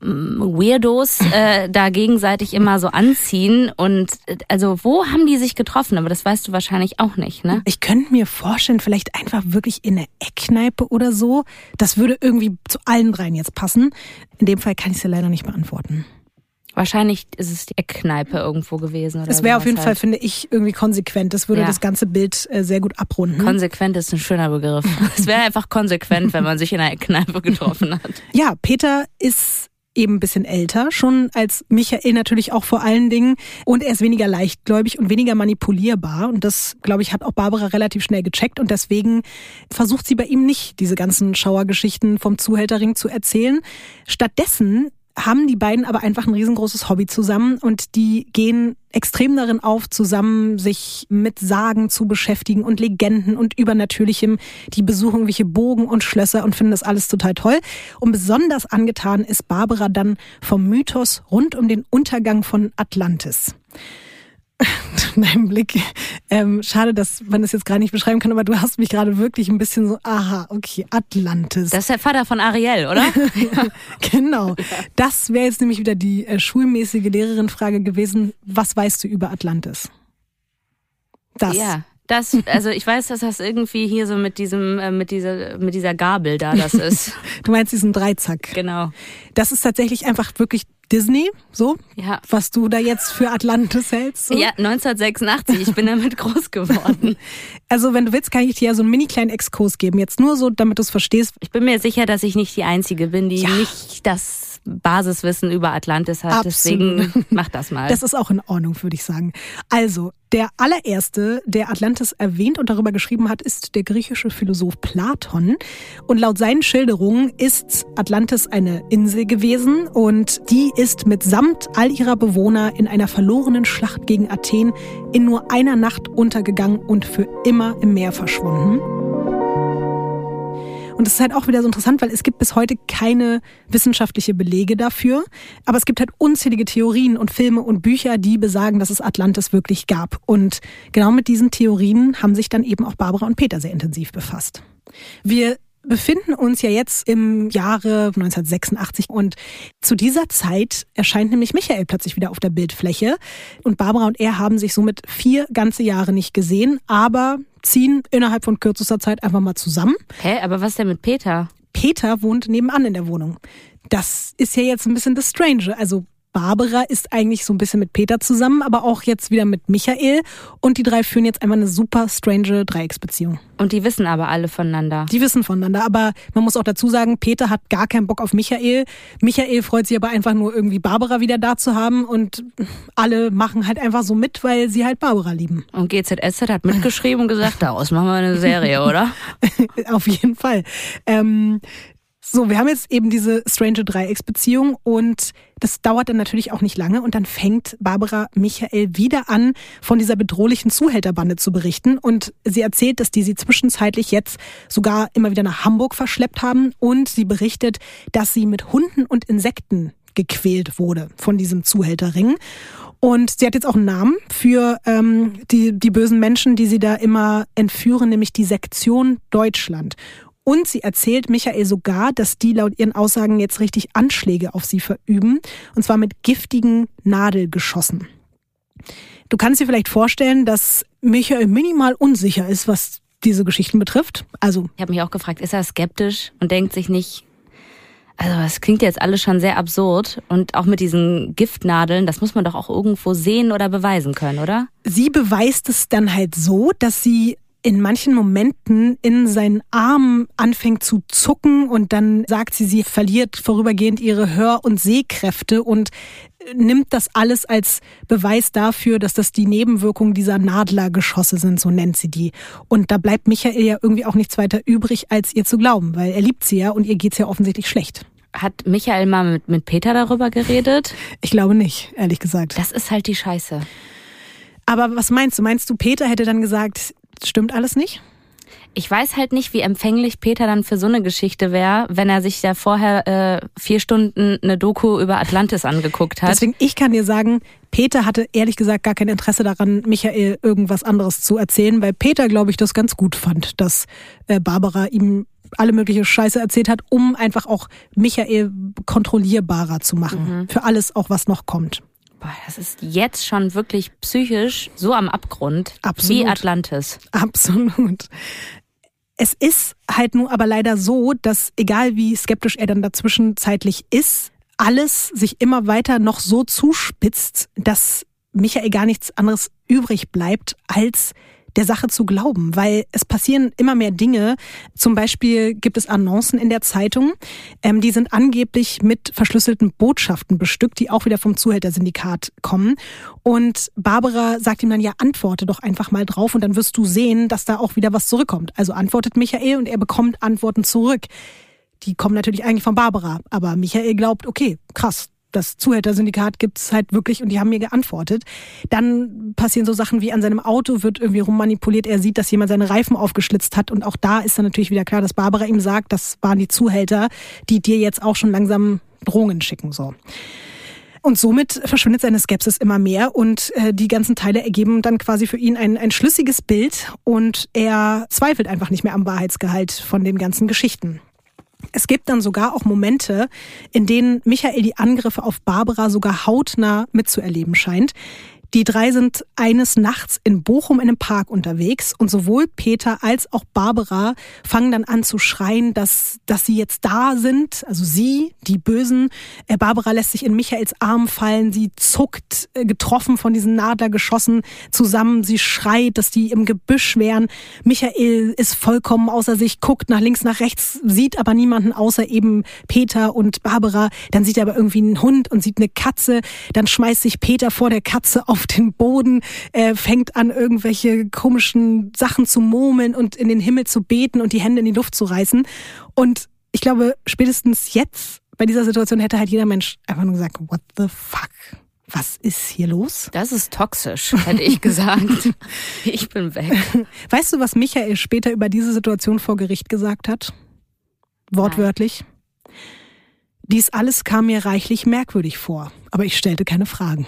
Weirdos äh, da gegenseitig immer so anziehen. Und äh, also wo haben die sich getroffen? Aber das weißt du wahrscheinlich auch nicht, ne? Ich könnte mir vorstellen, vielleicht einfach wirklich in eine Eckkneipe oder so. Das würde irgendwie zu allen dreien jetzt passen. In dem Fall kann ich es dir leider nicht beantworten. Wahrscheinlich ist es die Eckkneipe irgendwo gewesen. Oder Es wäre auf jeden sowas Fall, halt. finde ich, irgendwie konsequent. Das würde Ja. das ganze Bild äh, sehr gut abrunden. Konsequent ist ein schöner Begriff. Es wäre einfach konsequent, wenn man sich in einer Eckkneipe getroffen hat. Ja, Peter ist eben ein bisschen älter, schon als Michael natürlich auch vor allen Dingen. Und er ist weniger leichtgläubig und weniger manipulierbar. Und das, glaube ich, hat auch Barbara relativ schnell gecheckt. Und deswegen versucht sie bei ihm nicht, diese ganzen Schauergeschichten vom Zuhälterring zu erzählen. Stattdessen haben die beiden aber einfach ein riesengroßes Hobby zusammen und die gehen extrem darin auf, zusammen sich mit Sagen zu beschäftigen und Legenden und Übernatürlichem. Die besuchen irgendwelche Bogen und Schlösser und finden das alles total toll. Und besonders angetan ist Barbara dann vom Mythos rund um den Untergang von Atlantis. Dein Blick. Ähm, schade, dass man das jetzt gerade nicht beschreiben kann, aber du hast mich gerade wirklich ein bisschen so, aha, okay, Atlantis. Das ist der Vater von Ariel, oder? Genau. Das wäre jetzt nämlich wieder die äh, schulmäßige Lehrerin-Frage gewesen. Was weißt du über Atlantis? Das. Ja. Das, also ich weiß, dass das irgendwie hier so mit diesem, äh, mit dieser, mit dieser Gabel da das ist. Du meinst diesen Dreizack. genau. Das ist tatsächlich einfach wirklich Disney, so, Ja. was du da jetzt für Atlantis hältst. So. Ja, 1986. Ich bin damit groß geworden. Also wenn du willst, kann ich dir ja so einen mini kleinen Exkurs geben. Jetzt nur so, damit du es verstehst. Ich bin mir sicher, dass ich nicht die Einzige bin, die Ja. nicht das Basiswissen über Atlantis hat. Absolut. Deswegen mach das mal. Das ist auch in Ordnung, würde ich sagen. Also, der allererste, der Atlantis erwähnt und darüber geschrieben hat, ist der griechische Philosoph Platon. Und laut seinen Schilderungen ist Atlantis eine Insel gewesen und die ist mitsamt all ihrer Bewohner in einer verlorenen Schlacht gegen Athen in nur einer Nacht untergegangen und für immer im Meer verschwunden. Und das ist halt auch wieder so interessant, weil es gibt bis heute keine wissenschaftliche Belege dafür. Aber es gibt halt unzählige Theorien und Filme und Bücher, die besagen, dass es Atlantis wirklich gab. Und genau mit diesen Theorien haben sich dann eben auch Barbara und Peter sehr intensiv befasst. Wir befinden uns ja jetzt im Jahre 1986 und zu dieser Zeit erscheint nämlich Michael plötzlich wieder auf der Bildfläche und Barbara und er haben sich somit vier ganze Jahre nicht gesehen, aber ziehen innerhalb von kürzester Zeit einfach mal zusammen. Hä, aber was denn mit Peter? Peter wohnt nebenan in der Wohnung. Das ist ja jetzt ein bisschen das Strange. Also Barbara ist eigentlich so ein bisschen mit Peter zusammen, aber auch jetzt wieder mit Michael. Und die drei führen jetzt einfach eine super strange Dreiecksbeziehung. Und die wissen aber alle voneinander. Die wissen voneinander, aber man muss auch dazu sagen, Peter hat gar keinen Bock auf Michael. Michael freut sich aber einfach nur irgendwie Barbara wieder da zu haben und alle machen halt einfach so mit, weil sie halt Barbara lieben. Und GZSZ hat mitgeschrieben und gesagt, daraus machen wir eine Serie, oder? Auf jeden Fall. Ähm, so, wir haben jetzt eben diese strange Dreiecksbeziehung und das dauert dann natürlich auch nicht lange und dann fängt Barbara Michael wieder an, von dieser bedrohlichen Zuhälterbande zu berichten und sie erzählt, dass die sie zwischenzeitlich jetzt sogar immer wieder nach Hamburg verschleppt haben und sie berichtet, dass sie mit Hunden und Insekten gequält wurde von diesem Zuhälterring. Und sie hat jetzt auch einen Namen für ähm, die, die bösen Menschen, die sie da immer entführen, nämlich die Sektion Deutschland. Und sie erzählt Michael sogar, dass die laut ihren Aussagen jetzt richtig Anschläge auf sie verüben. Und zwar mit giftigen Nadelgeschossen. Du kannst dir vielleicht vorstellen, dass Michael minimal unsicher ist, was diese Geschichten betrifft. Also Ich habe mich auch gefragt, ist er skeptisch und denkt sich nicht, also das klingt jetzt alles schon sehr absurd und auch mit diesen Giftnadeln, das muss man doch auch irgendwo sehen oder beweisen können, oder? sie beweist es dann halt so, dass sie in manchen Momenten in seinen Armen anfängt zu zucken und dann sagt sie, sie verliert vorübergehend ihre Hör- und Sehkräfte und nimmt das alles als Beweis dafür, dass das die Nebenwirkungen dieser Nadlergeschosse sind, so nennt sie die. Und da bleibt Michael ja irgendwie auch nichts weiter übrig, als ihr zu glauben, weil er liebt sie ja und ihr geht's ja offensichtlich schlecht. Hat Michael mal mit, mit Peter darüber geredet? Ich glaube nicht, ehrlich gesagt. Das ist halt die Scheiße. Aber was meinst du? Meinst du, Peter hätte dann gesagt, stimmt alles nicht? Ich weiß halt nicht, wie empfänglich Peter dann für so eine Geschichte wäre, wenn er sich da vorher äh, vier Stunden eine Doku über Atlantis angeguckt hat. Deswegen, ich kann dir sagen, Peter hatte ehrlich gesagt gar kein Interesse daran, Michael irgendwas anderes zu erzählen, weil Peter, glaube ich, das ganz gut fand, dass äh, Barbara ihm alle mögliche Scheiße erzählt hat, um einfach auch Michael kontrollierbarer zu machen. Mhm. Für alles auch, was noch kommt. Boah, das ist jetzt schon wirklich psychisch so am Abgrund. Absolut. Wie Atlantis. Absolut. Es ist halt nur aber leider so, dass egal wie skeptisch er dann dazwischen zeitlich ist, alles sich immer weiter noch so zuspitzt, dass Michael gar nichts anderes übrig bleibt, als der Sache zu glauben, weil es passieren immer mehr Dinge. Zum Beispiel gibt es Annoncen in der Zeitung, ähm, die sind angeblich mit verschlüsselten Botschaften bestückt, die auch wieder vom Zuhältersyndikat kommen. Und Barbara sagt ihm dann, ja, antworte doch einfach mal drauf und dann wirst du sehen, dass da auch wieder was zurückkommt. Also antwortet Michael und er bekommt Antworten zurück. Die kommen natürlich eigentlich von Barbara, aber Michael glaubt, okay, krass, das Zuhältersyndikat gibt's halt wirklich und die haben mir geantwortet. Dann passieren so Sachen wie an seinem Auto wird irgendwie rummanipuliert. Er sieht, dass jemand seine Reifen aufgeschlitzt hat und auch da ist dann natürlich wieder klar, dass Barbara ihm sagt, das waren die Zuhälter, die dir jetzt auch schon langsam Drohungen schicken so. Und somit verschwindet seine Skepsis immer mehr und äh, die ganzen Teile ergeben dann quasi für ihn ein, ein schlüssiges Bild und er zweifelt einfach nicht mehr am Wahrheitsgehalt von den ganzen Geschichten. Es gibt dann sogar auch Momente, in denen Michael die Angriffe auf Barbara sogar hautnah mitzuerleben scheint. Die drei sind eines Nachts in Bochum in einem Park unterwegs und sowohl Peter als auch Barbara fangen dann an zu schreien, dass, dass sie jetzt da sind. Also sie, die Bösen. Äh, Barbara lässt sich in Michaels Arm fallen. Sie zuckt, äh, getroffen von diesen Nadlergeschossen zusammen. Sie schreit, dass die im Gebüsch wären. Michael ist vollkommen außer sich, guckt nach links, nach rechts, sieht aber niemanden außer eben Peter und Barbara. Dann sieht er aber irgendwie einen Hund und sieht eine Katze. Dann schmeißt sich Peter vor der Katze auf den Boden, äh, fängt an, irgendwelche komischen Sachen zu murmeln und in den Himmel zu beten und die Hände in die Luft zu reißen. Und ich glaube, spätestens jetzt bei dieser Situation hätte halt jeder Mensch einfach nur gesagt, what the fuck? Was ist hier los? Das ist toxisch, hätte ich gesagt. ich bin weg. Weißt du, was Michael später über diese Situation vor Gericht gesagt hat? Wortwörtlich. Nein. Dies alles kam mir reichlich merkwürdig vor, aber ich stellte keine Fragen.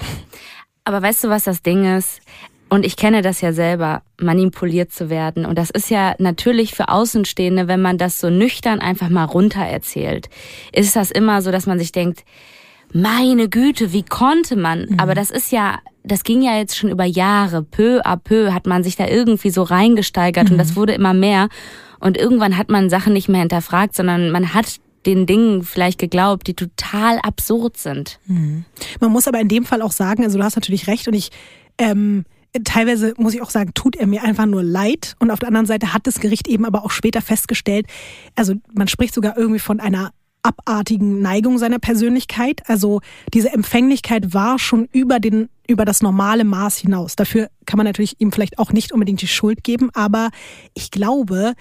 Aber weißt du, was das Ding ist? Und ich kenne das ja selber, manipuliert zu werden. Und das ist ja natürlich für Außenstehende, wenn man das so nüchtern einfach mal runter erzählt, ist das immer so, dass man sich denkt, meine Güte, wie konnte man? Mhm. Aber das ist ja, das ging ja jetzt schon über Jahre. Peu à peu hat man sich da irgendwie so reingesteigert mhm. und das wurde immer mehr. Und irgendwann hat man Sachen nicht mehr hinterfragt, sondern man hat den Dingen vielleicht geglaubt, die total absurd sind. Mhm. Man muss aber in dem Fall auch sagen, also du hast natürlich recht und ich ähm, teilweise muss ich auch sagen, tut er mir einfach nur leid. Und auf der anderen Seite hat das Gericht eben aber auch später festgestellt, also man spricht sogar irgendwie von einer abartigen Neigung seiner Persönlichkeit. Also diese Empfänglichkeit war schon über den über das normale Maß hinaus. Dafür kann man natürlich ihm vielleicht auch nicht unbedingt die Schuld geben, aber ich glaube,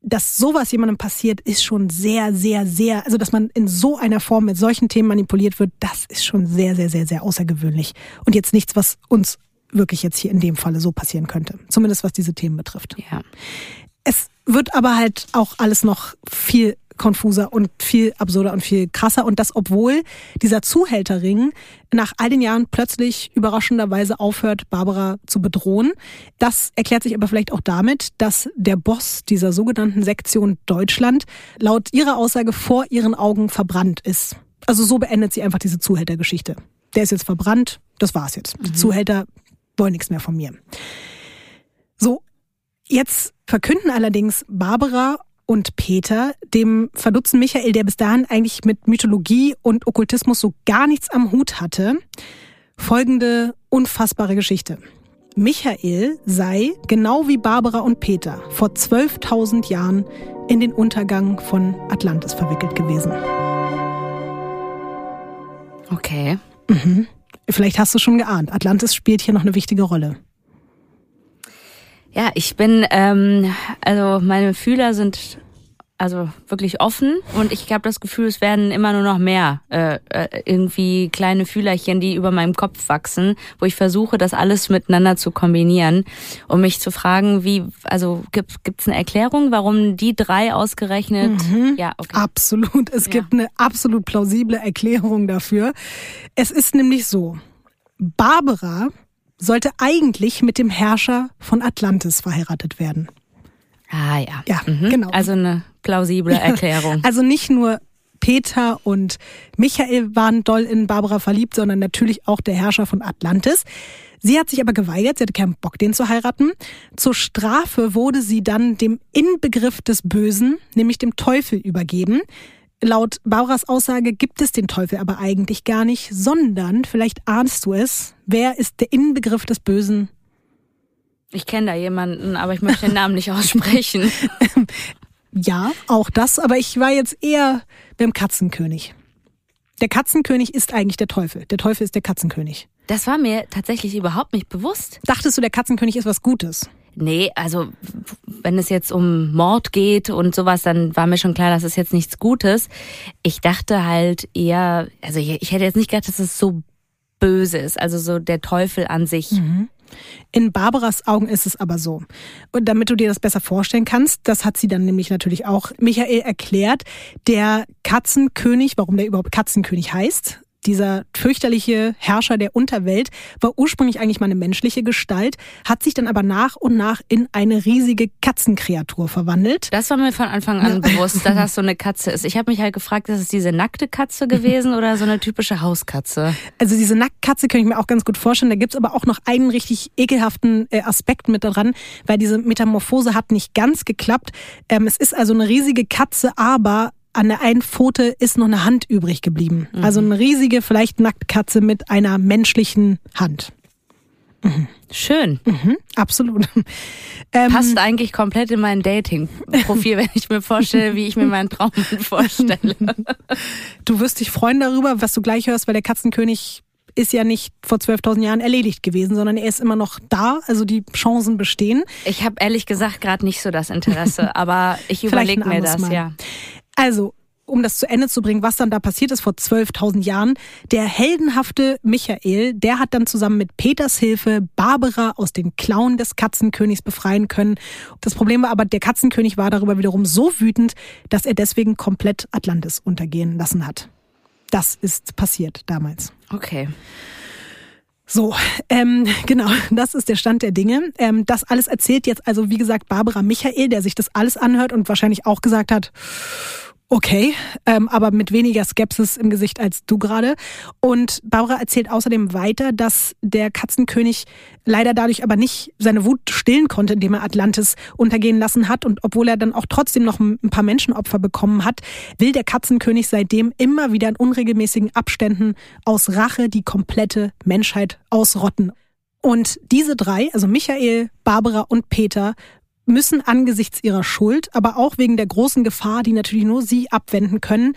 dass sowas jemandem passiert, ist schon sehr, sehr, sehr, also dass man in so einer Form mit solchen Themen manipuliert wird, das ist schon sehr, sehr, sehr, sehr außergewöhnlich. Und jetzt nichts, was uns wirklich jetzt hier in dem Falle so passieren könnte. Zumindest was diese Themen betrifft. Ja. Es wird aber halt auch alles noch viel konfuser und viel absurder und viel krasser. Und das, obwohl dieser Zuhälterring nach all den Jahren plötzlich überraschenderweise aufhört, Barbara zu bedrohen. Das erklärt sich aber vielleicht auch damit, dass der Boss dieser sogenannten Sektion Deutschland laut ihrer Aussage vor ihren Augen verbrannt ist. Also so beendet sie einfach diese Zuhältergeschichte. Der ist jetzt verbrannt, das war's jetzt. Die mhm. Zuhälter wollen nichts mehr von mir. So, jetzt verkünden allerdings Barbara und Peter, dem verdutzten Michael, der bis dahin eigentlich mit Mythologie und Okkultismus so gar nichts am Hut hatte, folgende unfassbare Geschichte. Michael sei, genau wie Barbara und Peter, vor 12.000 Jahren in den Untergang von Atlantis verwickelt gewesen. Okay. Mhm. Vielleicht hast du schon geahnt, Atlantis spielt hier noch eine wichtige Rolle. Ja, ich bin, ähm, also meine Fühler sind also wirklich offen und ich habe das Gefühl, es werden immer nur noch mehr äh, äh, irgendwie kleine Fühlerchen, die über meinem Kopf wachsen, wo ich versuche, das alles miteinander zu kombinieren, um mich zu fragen, wie, also gibt es eine Erklärung, warum die drei ausgerechnet? Mhm. Ja, okay. Absolut. Es Ja. gibt eine absolut plausible Erklärung dafür. Es ist nämlich so, Barbara sollte eigentlich mit dem Herrscher von Atlantis verheiratet werden. Ah ja. Ja, mhm. genau. Also eine plausible Erklärung. Also nicht nur Peter und Michael waren doll in Barbara verliebt, sondern natürlich auch der Herrscher von Atlantis. Sie hat sich aber geweigert, sie hatte keinen Bock, den zu heiraten. Zur Strafe wurde sie dann dem Inbegriff des Bösen, nämlich dem Teufel, übergeben. Laut Barbaras Aussage gibt es den Teufel aber eigentlich gar nicht, sondern, vielleicht ahnst du es, wer ist der Inbegriff des Bösen? Ich kenne da jemanden, aber ich möchte den Namen nicht aussprechen. Ja, auch das, aber ich war jetzt eher beim Katzenkönig. Der Katzenkönig ist eigentlich der Teufel. Der Teufel ist der Katzenkönig. Das war mir tatsächlich überhaupt nicht bewusst. Dachtest du, der Katzenkönig ist was Gutes? Nee, also wenn es jetzt um Mord geht und sowas, dann war mir schon klar, das ist jetzt nichts Gutes. Ich dachte halt eher, also ich, ich hätte jetzt nicht gedacht, dass es so böse ist, also so der Teufel an sich. In Barbaras Augen ist es aber so. Und damit du dir das besser vorstellen kannst, das hat sie dann nämlich natürlich auch Michael erklärt, der Katzenkönig, warum der überhaupt Katzenkönig heißt. Dieser fürchterliche Herrscher der Unterwelt war ursprünglich eigentlich mal eine menschliche Gestalt, hat sich dann aber nach und nach in eine riesige Katzenkreatur verwandelt. Das war mir von Anfang an bewusst, dass das so eine Katze ist. Ich habe mich halt gefragt, ist es diese nackte Katze gewesen oder so eine typische Hauskatze? Also diese Nacktkatze kann ich mir auch ganz gut vorstellen. Da gibt's aber auch noch einen richtig ekelhaften äh, Aspekt mit daran, weil diese Metamorphose hat nicht ganz geklappt. Ähm, es ist also eine riesige Katze, aber an der einen Pfote ist noch eine Hand übrig geblieben. Also eine riesige, vielleicht Nacktkatze mit einer menschlichen Hand. Schön. Mhm, absolut. Ähm, Passt eigentlich komplett in mein Dating-Profil, wenn ich mir vorstelle, wie ich mir meinen Traum vorstelle. Du wirst dich freuen darüber, was du gleich hörst, weil der Katzenkönig ist ja nicht vor 12.000 Jahren erledigt gewesen, sondern er ist immer noch da. Also die Chancen bestehen. Ich habe ehrlich gesagt gerade nicht so das Interesse, aber ich überlege mir das, Mal. ja. Also, um das zu Ende zu bringen, was dann da passiert ist vor 12.000 Jahren. Der heldenhafte Michael, der hat dann zusammen mit Peters Hilfe Barbara aus den Klauen des Katzenkönigs befreien können. Das Problem war aber, der Katzenkönig war darüber wiederum so wütend, dass er deswegen komplett Atlantis untergehen lassen hat. Das ist passiert damals. Okay. So, ähm, genau, das ist der Stand der Dinge. Ähm, das alles erzählt jetzt also, wie gesagt, Barbara Michael, der sich das alles anhört und wahrscheinlich auch gesagt hat, okay, ähm, aber mit weniger Skepsis im Gesicht als du gerade. Und Barbara erzählt außerdem weiter, dass der Katzenkönig leider dadurch aber nicht seine Wut stillen konnte, indem er Atlantis untergehen lassen hat. Und obwohl er dann auch trotzdem noch ein paar Menschenopfer bekommen hat, will der Katzenkönig seitdem immer wieder in unregelmäßigen Abständen aus Rache die komplette Menschheit ausrotten. Und diese drei, also Michael, Barbara und Peter, müssen angesichts ihrer Schuld, aber auch wegen der großen Gefahr, die natürlich nur sie abwenden können,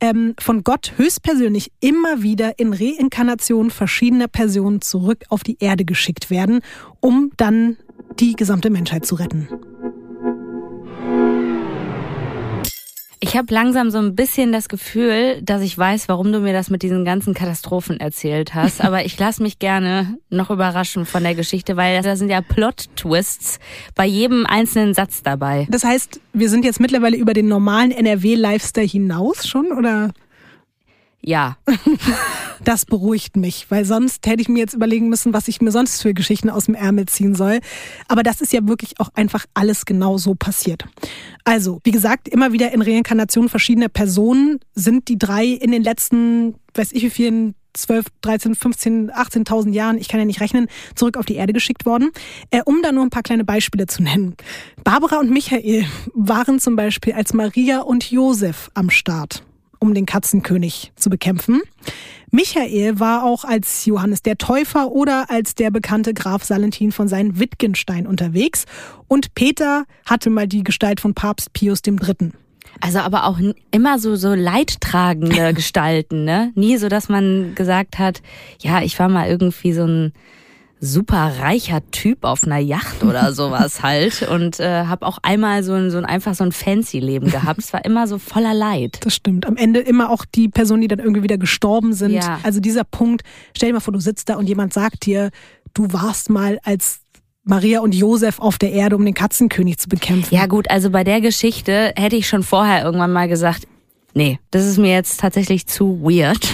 ähm, von Gott höchstpersönlich immer wieder in Reinkarnation verschiedener Personen zurück auf die Erde geschickt werden, um dann die gesamte Menschheit zu retten. Ich habe langsam so ein bisschen das Gefühl, dass ich weiß, warum du mir das mit diesen ganzen Katastrophen erzählt hast. Aber ich lasse mich gerne noch überraschen von der Geschichte, weil da sind ja Plot-Twists bei jedem einzelnen Satz dabei. Das heißt, wir sind jetzt mittlerweile über den normalen NRW-Lifestyle hinaus schon, oder? Ja, Das beruhigt mich, weil sonst hätte ich mir jetzt überlegen müssen, was ich mir sonst für Geschichten aus dem Ärmel ziehen soll. Aber das ist ja wirklich auch einfach alles genau so passiert. Also, wie gesagt, immer wieder in Reinkarnation verschiedener Personen sind die drei in den letzten, weiß ich wie vielen, 12, 13, 15, 18.000 Jahren, ich kann ja nicht rechnen, zurück auf die Erde geschickt worden. Äh, um da nur ein paar kleine Beispiele zu nennen. Barbara und Michael waren zum Beispiel als Maria und Josef am Start um den Katzenkönig zu bekämpfen. Michael war auch als Johannes der Täufer oder als der bekannte Graf Salentin von seinen Wittgenstein unterwegs. Und Peter hatte mal die Gestalt von Papst Pius III. also aber auch immer so so leidtragende Gestalten, ne? Nie so, dass man gesagt hat, ja, ich war mal irgendwie so ein super reicher Typ auf einer Yacht oder sowas halt und äh, habe auch einmal so ein, so ein einfach so ein fancy Leben gehabt. Es war immer so voller Leid. Das stimmt. Am Ende immer auch die Personen, die dann irgendwie wieder gestorben sind. Ja. Also dieser Punkt, stell dir mal vor, du sitzt da und jemand sagt dir, du warst mal als Maria und Josef auf der Erde, um den Katzenkönig zu bekämpfen. Ja gut, also bei der Geschichte hätte ich schon vorher irgendwann mal gesagt, nee, das ist mir jetzt tatsächlich zu weird.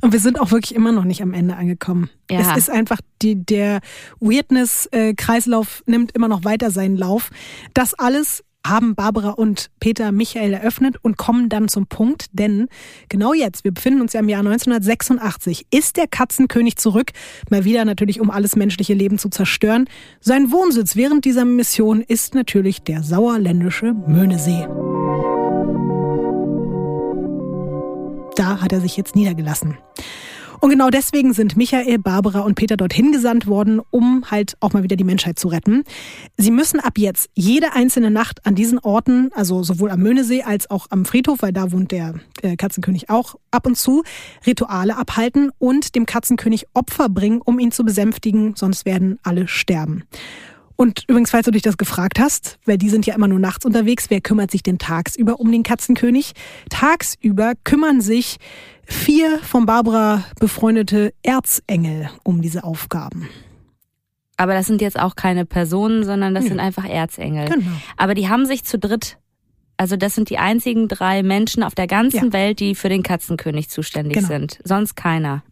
Und wir sind auch wirklich immer noch nicht am Ende angekommen. Ja. Es ist einfach, die, der Weirdness-Kreislauf nimmt immer noch weiter seinen Lauf. Das alles haben Barbara und Peter Michael eröffnet und kommen dann zum Punkt, denn genau jetzt, wir befinden uns ja im Jahr 1986, ist der Katzenkönig zurück, mal wieder natürlich, um alles menschliche Leben zu zerstören. Sein Wohnsitz während dieser Mission ist natürlich der sauerländische Möhnesee. Da hat er sich jetzt niedergelassen. Und genau deswegen sind Michael, Barbara und Peter dorthin gesandt worden, um halt auch mal wieder die Menschheit zu retten. Sie müssen ab jetzt jede einzelne Nacht an diesen Orten, also sowohl am Möhnesee als auch am Friedhof, weil da wohnt der äh, Katzenkönig auch ab und zu, Rituale abhalten und dem Katzenkönig Opfer bringen, um ihn zu besänftigen, sonst werden alle sterben. Und übrigens, falls du dich das gefragt hast, weil die sind ja immer nur nachts unterwegs, wer kümmert sich denn tagsüber um den Katzenkönig? Tagsüber kümmern sich vier von Barbara befreundete Erzengel um diese Aufgaben. Aber das sind jetzt auch keine Personen, sondern das Ja. sind einfach Erzengel. Genau. Aber die haben sich zu dritt, also das sind die einzigen drei Menschen auf der ganzen Ja. Welt, die für den Katzenkönig zuständig Genau. sind. Sonst keiner.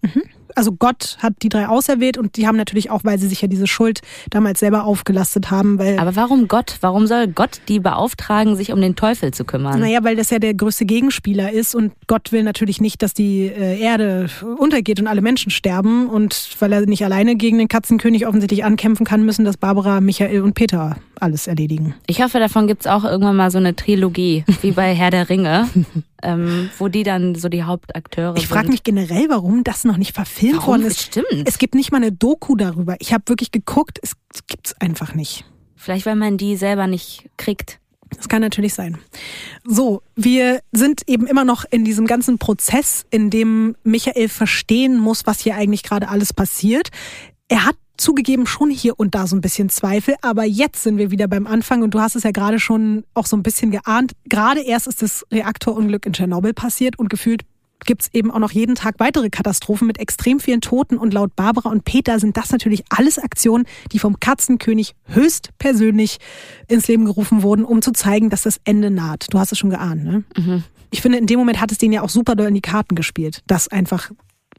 Also Gott hat die drei auserwählt und die haben natürlich auch, weil sie sich ja diese Schuld damals selber aufgelastet haben, weil Aber warum Gott? Warum soll Gott die beauftragen, sich um den Teufel zu kümmern? Naja, weil das ja der größte Gegenspieler ist und Gott will natürlich nicht, dass die äh, Erde untergeht und alle Menschen sterben. Und weil er nicht alleine gegen den Katzenkönig offensichtlich ankämpfen kann, müssen das Barbara, Michael und Peter alles erledigen. Ich hoffe, davon gibt's auch irgendwann mal so eine Trilogie, wie bei Herr der Ringe, ähm, wo die dann so die Hauptakteure Ich frage sind. mich generell, warum das noch nicht verfilmt Warum? worden ist. Stimmt. Es gibt nicht mal eine Doku darüber. Ich habe wirklich geguckt, es gibt's einfach nicht. Vielleicht, weil man die selber nicht kriegt. Das kann natürlich sein. So, wir sind eben immer noch in diesem ganzen Prozess, in dem Michael verstehen muss, was hier eigentlich gerade alles passiert. Er hat zugegeben schon hier und da so ein bisschen Zweifel, aber jetzt sind wir wieder beim Anfang und du hast es ja gerade schon auch so ein bisschen geahnt. Gerade erst ist das Reaktorunglück in Tschernobyl passiert und gefühlt gibt's eben auch noch jeden Tag weitere Katastrophen mit extrem vielen Toten. Und laut Barbara und Peter sind das natürlich alles Aktionen, die vom Katzenkönig höchstpersönlich ins Leben gerufen wurden, um zu zeigen, dass das Ende naht. Du hast es schon geahnt, ne? Ich finde, in dem Moment hat es denen ja auch super doll in die Karten gespielt, das einfach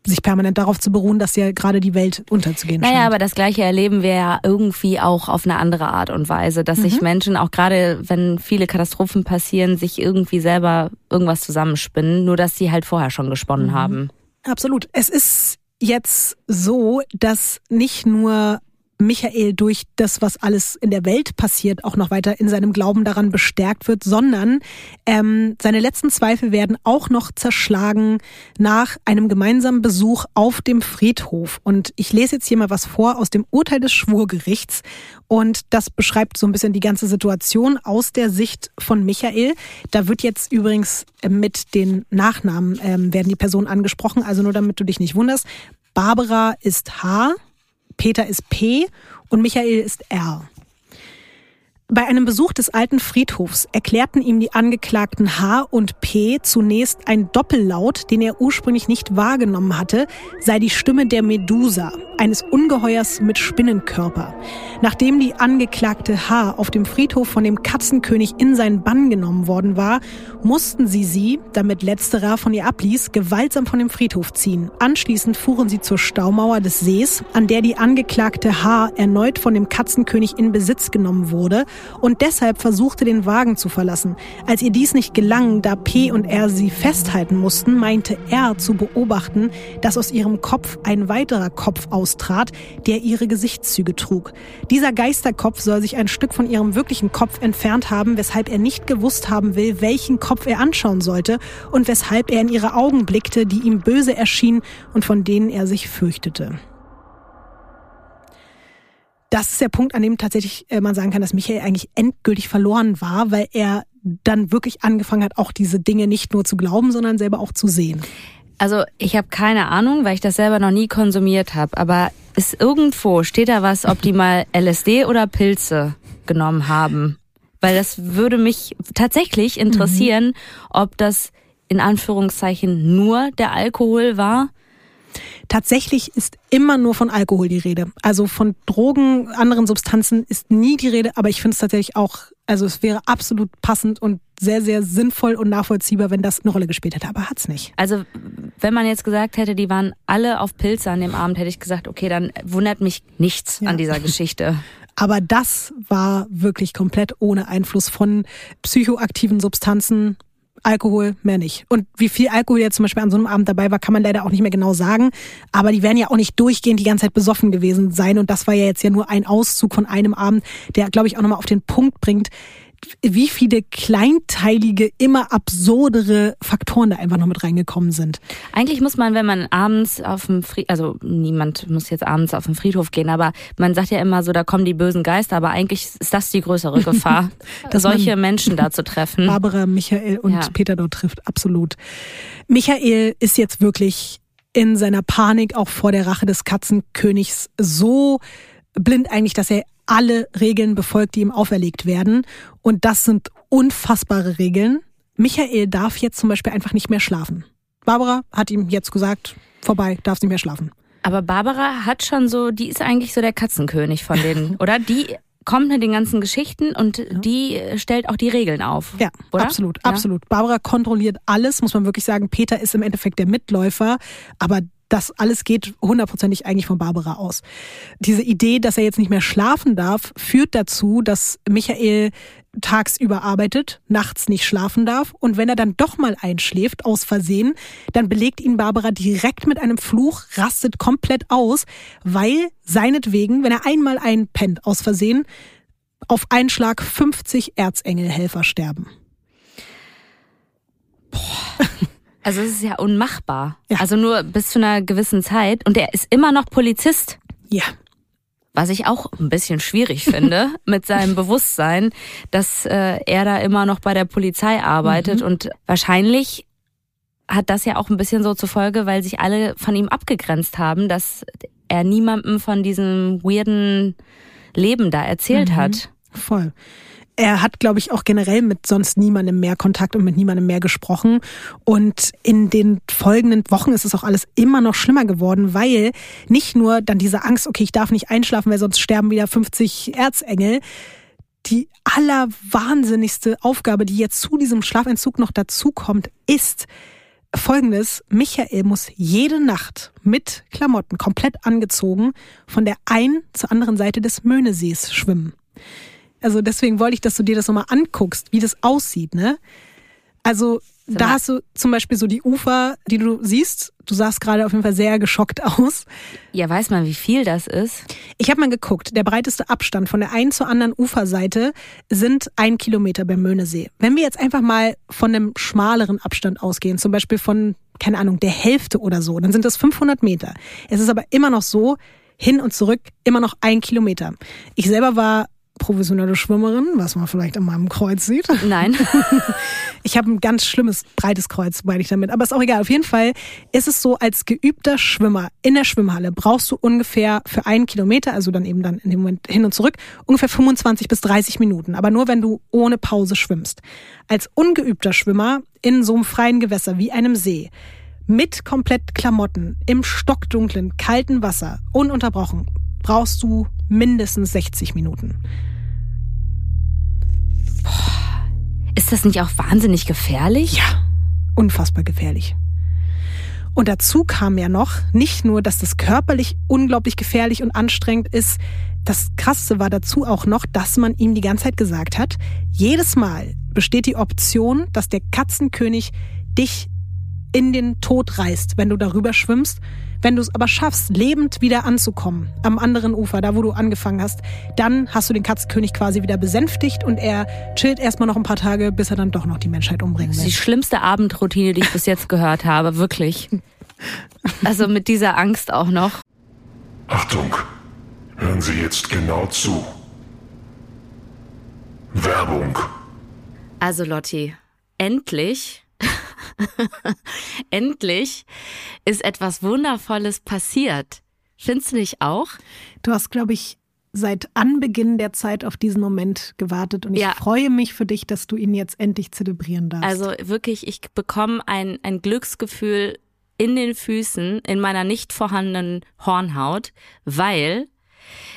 sich permanent darauf zu beruhen, dass ja gerade die Welt unterzugehen Naja, scheint. aber das Gleiche erleben wir ja irgendwie auch auf eine andere Art und Weise, dass Mhm. sich Menschen, auch gerade wenn viele Katastrophen passieren, sich irgendwie selber irgendwas zusammenspinnen, nur dass sie halt vorher schon gesponnen Mhm. haben. Absolut. Es ist jetzt so, dass nicht nur Michael durch das, was alles in der Welt passiert, auch noch weiter in seinem Glauben daran bestärkt wird, sondern ähm, seine letzten Zweifel werden auch noch zerschlagen nach einem gemeinsamen Besuch auf dem Friedhof. Und ich lese jetzt hier mal was vor aus dem Urteil des Schwurgerichts. Und das beschreibt so ein bisschen die ganze Situation aus der Sicht von Michael. Da wird jetzt übrigens äh, mit den Nachnamen ähm, werden die Personen angesprochen, also nur damit du dich nicht wunderst. Barbara ist H, Peter ist P und Michael ist R. Bei einem Besuch des alten Friedhofs erklärten ihm die Angeklagten H und P zunächst ein Doppellaut, den er ursprünglich nicht wahrgenommen hatte, sei die Stimme der Medusa, eines Ungeheuers mit Spinnenkörper. Nachdem die Angeklagte H auf dem Friedhof von dem Katzenkönig in seinen Bann genommen worden war, mussten sie sie, damit letzterer von ihr abließ, gewaltsam von dem Friedhof ziehen. Anschließend fuhren sie zur Staumauer des Sees, an der die Angeklagte H erneut von dem Katzenkönig in Besitz genommen wurde und deshalb versuchte, den Wagen zu verlassen. Als ihr dies nicht gelang, da P und R sie festhalten mussten, meinte R zu beobachten, dass aus ihrem Kopf ein weiterer Kopf austrat, der ihre Gesichtszüge trug. Dieser Geisterkopf soll sich ein Stück von ihrem wirklichen Kopf entfernt haben, weshalb er nicht gewusst haben will, welchen Kopf er anschauen sollte und weshalb er in ihre Augen blickte, die ihm böse erschienen und von denen er sich fürchtete das ist der Punkt, an dem tatsächlich äh, man sagen kann, dass Michael eigentlich endgültig verloren war, weil er dann wirklich angefangen hat, auch diese Dinge nicht nur zu glauben, sondern selber auch zu sehen. Also ich habe keine Ahnung, weil ich das selber noch nie konsumiert habe. Aber ist irgendwo, steht da was, ob die mal LSD oder Pilze genommen haben? Weil das würde mich tatsächlich interessieren, mhm. ob das in Anführungszeichen nur der Alkohol war Tatsächlich ist immer nur von Alkohol die Rede. Also von Drogen, anderen Substanzen ist nie die Rede, aber ich finde es tatsächlich auch, also es wäre absolut passend und sehr, sehr sinnvoll und nachvollziehbar, wenn das eine Rolle gespielt hätte, aber hat's nicht. Also wenn man jetzt gesagt hätte, die waren alle auf Pilze an dem Abend, hätte ich gesagt, okay, dann wundert mich nichts ja. an dieser Geschichte. Aber das war wirklich komplett ohne Einfluss von psychoaktiven Substanzen. Alkohol, mehr nicht. Und wie viel Alkohol jetzt zum Beispiel an so einem Abend dabei war, kann man leider auch nicht mehr genau sagen. Aber die werden ja auch nicht durchgehend die ganze Zeit besoffen gewesen sein. Und das war ja jetzt ja nur ein Auszug von einem Abend, der, glaube ich, auch nochmal auf den Punkt bringt, wie viele kleinteilige, immer absurdere Faktoren da einfach noch mit reingekommen sind. Eigentlich muss man, wenn man abends auf dem Friedhof, also niemand muss jetzt abends auf den Friedhof gehen, aber man sagt ja immer so, da kommen die bösen Geister, aber eigentlich ist das die größere Gefahr, solche Menschen da zu treffen. Barbara, Michael und ja. Peter dort trifft, absolut. Michael ist jetzt wirklich in seiner Panik auch vor der Rache des Katzenkönigs so blind eigentlich, dass er alle Regeln befolgt, die ihm auferlegt werden. Und das sind unfassbare Regeln. Michael darf jetzt zum Beispiel einfach nicht mehr schlafen. Barbara hat ihm jetzt gesagt, vorbei, darfst nicht mehr schlafen. Aber Barbara hat schon so, die ist eigentlich so der Katzenkönig von denen, oder? Die kommt mit den ganzen Geschichten und ja. die stellt auch die Regeln auf. Ja, oder? absolut, ja. absolut. Barbara kontrolliert alles, muss man wirklich sagen. Peter ist im Endeffekt der Mitläufer, aber das alles geht hundertprozentig eigentlich von Barbara aus. Diese Idee, dass er jetzt nicht mehr schlafen darf, führt dazu, dass Michael tagsüber arbeitet, nachts nicht schlafen darf und wenn er dann doch mal einschläft aus Versehen, dann belegt ihn Barbara direkt mit einem Fluch, rastet komplett aus, weil seinetwegen, wenn er einmal einpennt aus Versehen, auf einen Schlag 50 Erzengelhelfer sterben. Boah. Also es ist ja unmachbar. Ja. Also nur bis zu einer gewissen Zeit. Und er ist immer noch Polizist. Ja. Was ich auch ein bisschen schwierig finde mit seinem Bewusstsein, dass äh, er da immer noch bei der Polizei arbeitet. Mhm. Und wahrscheinlich hat das ja auch ein bisschen so zur Folge, weil sich alle von ihm abgegrenzt haben, dass er niemandem von diesem weirden Leben da erzählt mhm. hat. Voll er hat, glaube ich, auch generell mit sonst niemandem mehr Kontakt und mit niemandem mehr gesprochen. Und in den folgenden Wochen ist es auch alles immer noch schlimmer geworden, weil nicht nur dann diese Angst, okay, ich darf nicht einschlafen, weil sonst sterben wieder 50 Erzengel. Die allerwahnsinnigste Aufgabe, die jetzt zu diesem Schlafentzug noch dazukommt, ist, Folgendes, Michael muss jede Nacht mit Klamotten komplett angezogen von der einen zur anderen Seite des Möhnesees schwimmen. Also deswegen wollte ich, dass du dir das nochmal anguckst, wie das aussieht, ne? Also da hast du zum Beispiel so die Ufer, die du siehst. Du sahst gerade auf jeden Fall sehr geschockt aus. Ja, weiß man, wie viel das ist? Ich habe mal geguckt. Der breiteste Abstand von der einen zur anderen Uferseite sind ein Kilometer beim Möhnesee. Wenn wir jetzt einfach mal von einem schmaleren Abstand ausgehen, zum Beispiel von, keine Ahnung, der Hälfte oder so, dann sind das 500 Meter. Es ist aber immer noch so, hin und zurück immer noch ein Kilometer. Ich selber war professionelle Schwimmerin, was man vielleicht an meinem Kreuz sieht. Nein. Ich habe ein ganz schlimmes, breites Kreuz, meine ich damit. Aber ist auch egal. Auf jeden Fall ist es so, als geübter Schwimmer in der Schwimmhalle brauchst du ungefähr für einen Kilometer, also dann eben dann in dem Moment hin und zurück, ungefähr 25 bis 30 Minuten. Aber nur, wenn du ohne Pause schwimmst. Als ungeübter Schwimmer in so einem freien Gewässer wie einem See, mit komplett Klamotten, im stockdunklen, kalten Wasser, ununterbrochen, brauchst du mindestens 60 Minuten. Boah. Ist das nicht auch wahnsinnig gefährlich? Ja, unfassbar gefährlich. Und dazu kam ja noch nicht nur, dass das körperlich unglaublich gefährlich und anstrengend ist, das Krasse war dazu auch noch, dass man ihm die ganze Zeit gesagt hat, jedes Mal besteht die Option, dass der Katzenkönig dich in den Tod reißt, wenn du darüber schwimmst. Wenn du es aber schaffst, lebend wieder anzukommen, am anderen Ufer, da wo du angefangen hast, dann hast du den Katzenkönig quasi wieder besänftigt und er chillt erstmal noch ein paar Tage, bis er dann doch noch die Menschheit umbringen will. Das ist die schlimmste Abendroutine, die ich bis jetzt gehört habe, wirklich. Also mit dieser Angst auch noch. Achtung, hören Sie jetzt genau zu. Werbung. Also Lotti, endlich Endlich ist etwas Wundervolles passiert. Findest du nicht auch? Du hast, glaube ich, seit Anbeginn der Zeit auf diesen Moment gewartet und ich Ja. freue mich für dich, dass du ihn jetzt endlich zelebrieren darfst. Also wirklich, ich bekomme ein, ein Glücksgefühl in den Füßen, in meiner nicht vorhandenen Hornhaut, weil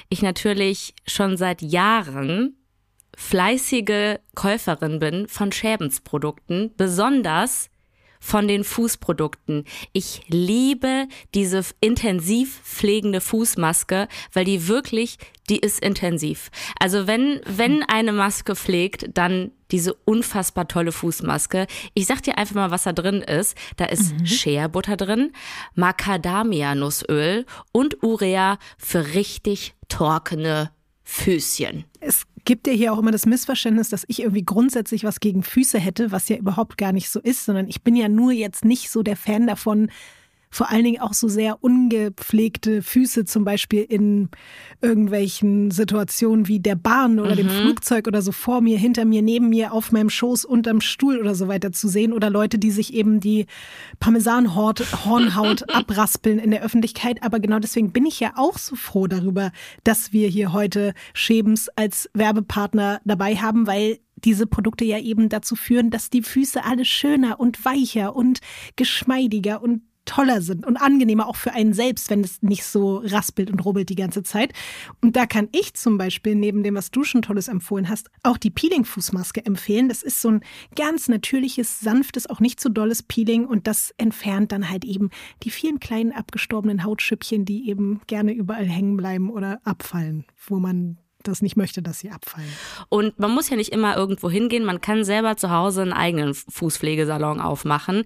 ich natürlich schon seit Jahren fleißige Käuferin bin von Schäbensprodukten, besonders von den Fußprodukten. Ich liebe diese intensiv pflegende Fußmaske, weil die wirklich, die ist intensiv. Also wenn, wenn eine Maske pflegt, dann diese unfassbar tolle Fußmaske. Ich sag dir einfach mal, was da drin ist. Da ist Shea-Butter drin, Macadamia-Nussöl und Urea für richtig torkene Füßchen. es gibt ja hier auch immer das Missverständnis, dass ich irgendwie grundsätzlich was gegen Füße hätte, was ja überhaupt gar nicht so ist, sondern ich bin ja nur jetzt nicht so der Fan davon, vor allen Dingen auch so sehr ungepflegte Füße, zum Beispiel in irgendwelchen Situationen wie der Bahn oder dem Flugzeug oder so vor mir, hinter mir, neben mir, auf meinem Schoß, unterm Stuhl oder so weiter zu sehen oder Leute, die sich eben die Parmesanhornhaut abraspeln in der Öffentlichkeit. Aber genau deswegen bin ich ja auch so froh darüber, dass wir hier heute Schebens als Werbepartner dabei haben, weil diese Produkte ja eben dazu führen, dass die Füße alle schöner und weicher und geschmeidiger und toller sind und angenehmer auch für einen selbst, wenn es nicht so raspelt und rubbelt die ganze Zeit. Und da kann ich zum Beispiel, neben dem, was du schon Tolles empfohlen hast, auch die Peeling-Fußmaske empfehlen. Das ist so ein ganz natürliches, sanftes, auch nicht so dolles Peeling und das entfernt dann halt eben die vielen kleinen abgestorbenen Hautschüppchen, die eben gerne überall hängen bleiben oder abfallen, wo man das nicht möchte, dass sie abfallen. Und man muss ja nicht immer irgendwo hingehen, man kann selber zu Hause einen eigenen Fußpflegesalon aufmachen.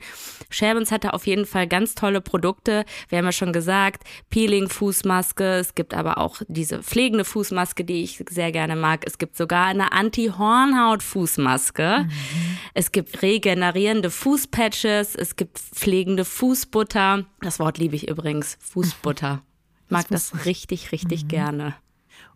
Sherbens hat da auf jeden Fall ganz tolle Produkte. Wir haben ja schon gesagt, Peeling-Fußmaske, es gibt aber auch diese pflegende Fußmaske, die ich sehr gerne mag. Es gibt sogar eine Anti-Hornhaut-Fußmaske. Es gibt regenerierende Fußpatches, es gibt pflegende Fußbutter. Das Wort liebe ich übrigens, Fußbutter. Ich mag das richtig, richtig gerne.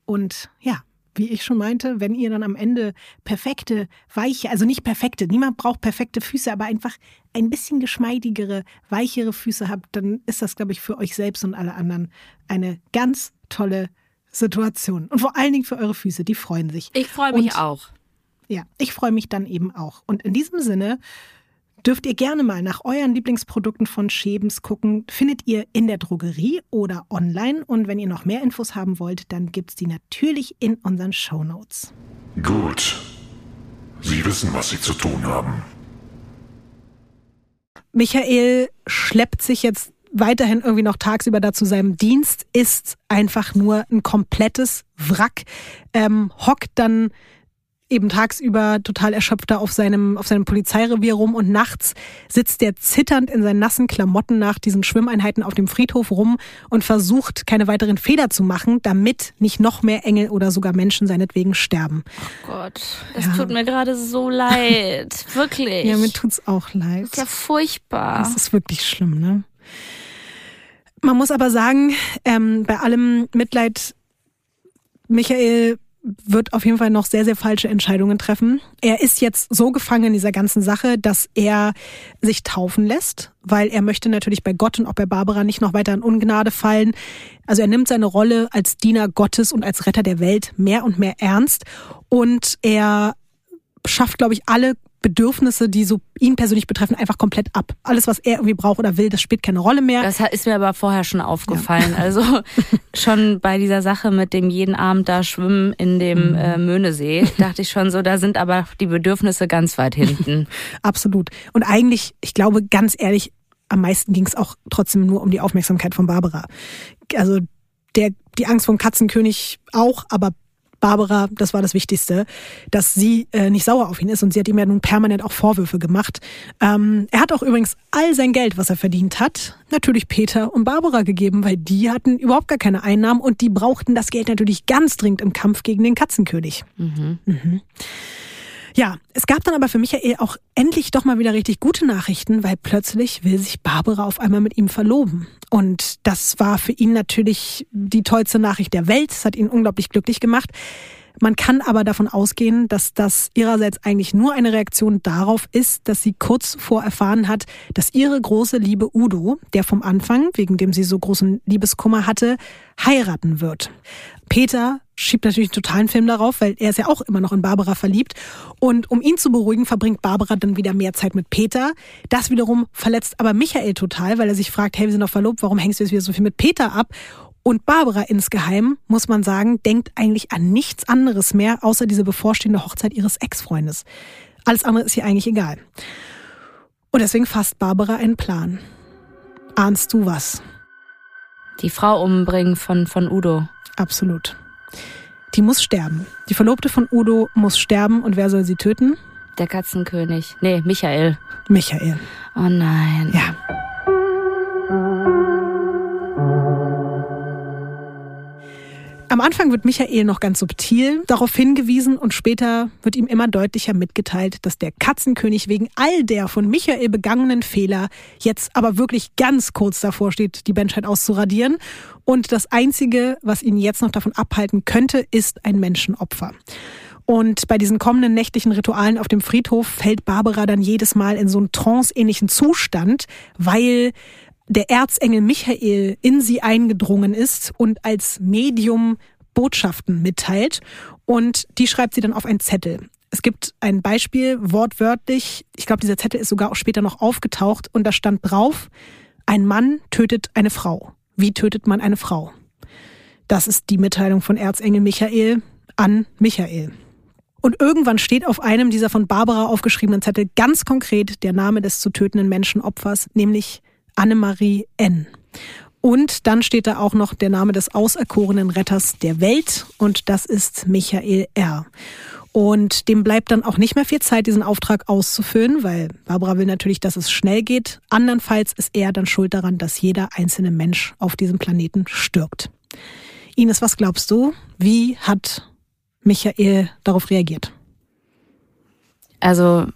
Und ja, wie ich schon meinte, wenn ihr dann am Ende perfekte, weiche, also nicht perfekte, niemand braucht perfekte Füße, aber einfach ein bisschen geschmeidigere, weichere Füße habt, dann ist das, glaube ich, für euch selbst und alle anderen eine ganz tolle Situation. Und vor allen Dingen für eure Füße, die freuen sich. Ich freue mich Und- auch. Ja, ich freue mich dann eben auch. Und in diesem Sinne dürft ihr gerne mal nach euren Lieblingsprodukten von Schebens gucken. Findet ihr in der Drogerie oder online. Und wenn ihr noch mehr Infos haben wollt, dann gibt's die natürlich in unseren Shownotes. Gut. Sie wissen, was Sie zu tun haben. Michael schleppt sich jetzt weiterhin irgendwie noch tagsüber da zu seinem Dienst, ist einfach nur ein komplettes Wrack, ähm, hockt dann eben tagsüber total erschöpft da auf seinem, auf seinem Polizeirevier rum und nachts sitzt er zitternd in seinen nassen Klamotten nach diesen Schwimmeinheiten auf dem Friedhof rum und versucht, keine weiteren Fehler zu machen, damit nicht noch mehr Engel oder sogar Menschen seinetwegen sterben. Gott, das Ja. tut mir gerade so leid. Wirklich. Ja, mir tut's auch leid. ist ja furchtbar. Das ist wirklich schlimm, ne? Man muss aber sagen, ähm, bei allem Mitleid, Michael wird auf jeden Fall noch sehr, sehr falsche Entscheidungen treffen. Er ist jetzt so gefangen in dieser ganzen Sache, dass er sich taufen lässt, weil er möchte natürlich bei Gott und auch bei Barbara nicht noch weiter in Ungnade fallen. Also er nimmt seine Rolle als Diener Gottes und als Retter der Welt mehr und mehr ernst und er schafft, glaube ich, alle Bedürfnisse, die so ihn persönlich betreffen, einfach komplett ab. Alles, was er irgendwie braucht oder will, das spielt keine Rolle mehr. Das ist mir aber vorher schon aufgefallen. Also schon bei dieser Sache mit dem jeden Abend da schwimmen in dem äh, Möhnesee, dachte ich schon so, da sind aber die Bedürfnisse ganz weit hinten. Absolut. Und eigentlich, ich glaube, ganz ehrlich, am meisten ging es auch trotzdem nur um die Aufmerksamkeit von Barbara. Also der, die Angst vom Katzenkönig auch, aber Barbara, das war das Wichtigste, dass sie äh, nicht sauer auf ihn ist und sie hat ihm ja nun permanent auch Vorwürfe gemacht. Ähm, er hat auch übrigens all sein Geld, was er verdient hat, natürlich Peter und Barbara gegeben, weil die hatten überhaupt gar keine Einnahmen und die brauchten das Geld natürlich ganz dringend im Kampf gegen den Katzenkönig. Mhm. Ja, es gab dann aber für Michael auch endlich doch mal wieder richtig gute Nachrichten, weil plötzlich will sich Barbara auf einmal mit ihm verloben. Und das war für ihn natürlich die tollste Nachricht der Welt. Das hat ihn unglaublich glücklich gemacht. Man kann aber davon ausgehen, dass das ihrerseits eigentlich nur eine Reaktion darauf ist, dass sie kurz zuvor erfahren hat, dass ihre große Liebe Udo, der vom Anfang, wegen dem sie so großen Liebeskummer hatte, heiraten wird. Peter schiebt natürlich einen totalen Film darauf, weil er ist ja auch immer noch in Barbara verliebt. Und um ihn zu beruhigen, verbringt Barbara dann wieder mehr Zeit mit Peter. Das wiederum verletzt aber Michael total, weil er sich fragt, hey, wir sind doch verlobt, warum hängst du jetzt wieder so viel mit Peter ab? Und Barbara insgeheim, muss man sagen, denkt eigentlich an nichts anderes mehr, außer diese bevorstehende Hochzeit ihres Ex-Freundes. Alles andere ist ihr eigentlich egal. Und deswegen fasst Barbara einen Plan. Ahnst du was? Die Frau umbringen von, von Udo. Absolut. Die muss sterben. Die Verlobte von Udo muss sterben und wer soll sie töten? Der Katzenkönig. Nee, Michael. Michael. Oh nein. Ja. Am Anfang wird Michael noch ganz subtil darauf hingewiesen und später wird ihm immer deutlicher mitgeteilt, dass der Katzenkönig wegen all der von Michael begangenen Fehler jetzt aber wirklich ganz kurz davor steht, die Menschheit auszuradieren. Und das Einzige, was ihn jetzt noch davon abhalten könnte, ist ein Menschenopfer. Und bei diesen kommenden nächtlichen Ritualen auf dem Friedhof fällt Barbara dann jedes Mal in so einen tranceähnlichen Zustand, weil der Erzengel Michael in sie eingedrungen ist und als Medium Botschaften mitteilt. Und die schreibt sie dann auf einen Zettel. Es gibt ein Beispiel, wortwörtlich, ich glaube, dieser Zettel ist sogar auch später noch aufgetaucht und da stand drauf, ein Mann tötet eine Frau. Wie tötet man eine Frau? Das ist die Mitteilung von Erzengel Michael an Michael. Und irgendwann steht auf einem dieser von Barbara aufgeschriebenen Zettel ganz konkret der Name des zu tötenden Menschenopfers, nämlich Annemarie N. Und dann steht da auch noch der Name des auserkorenen Retters der Welt und das ist Michael R. Und dem bleibt dann auch nicht mehr viel Zeit, diesen Auftrag auszufüllen, weil Barbara will natürlich, dass es schnell geht. Andernfalls ist er dann schuld daran, dass jeder einzelne Mensch auf diesem Planeten stirbt. Ines, was glaubst du? Wie hat Michael darauf reagiert? Also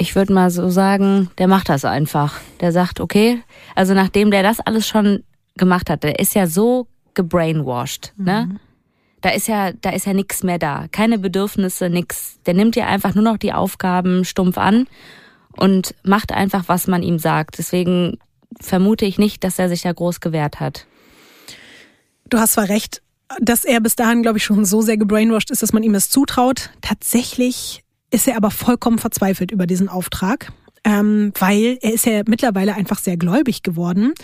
ich würde mal so sagen, der macht das einfach. Der sagt, okay, also nachdem der das alles schon gemacht hat, der ist ja so gebrainwashed, ne? mhm. ne? Da ist ja, da ist ja nichts mehr da. Keine Bedürfnisse, nix. Der nimmt ja einfach nur noch die Aufgaben stumpf an und macht einfach, was man ihm sagt. Deswegen vermute ich nicht, dass er sich da groß gewehrt hat. Du hast zwar recht, dass er bis dahin, glaube ich, schon so sehr gebrainwashed ist, dass man ihm das zutraut. Tatsächlich ist er aber vollkommen verzweifelt über diesen Auftrag, ähm, weil er ist ja mittlerweile einfach sehr gläubig geworden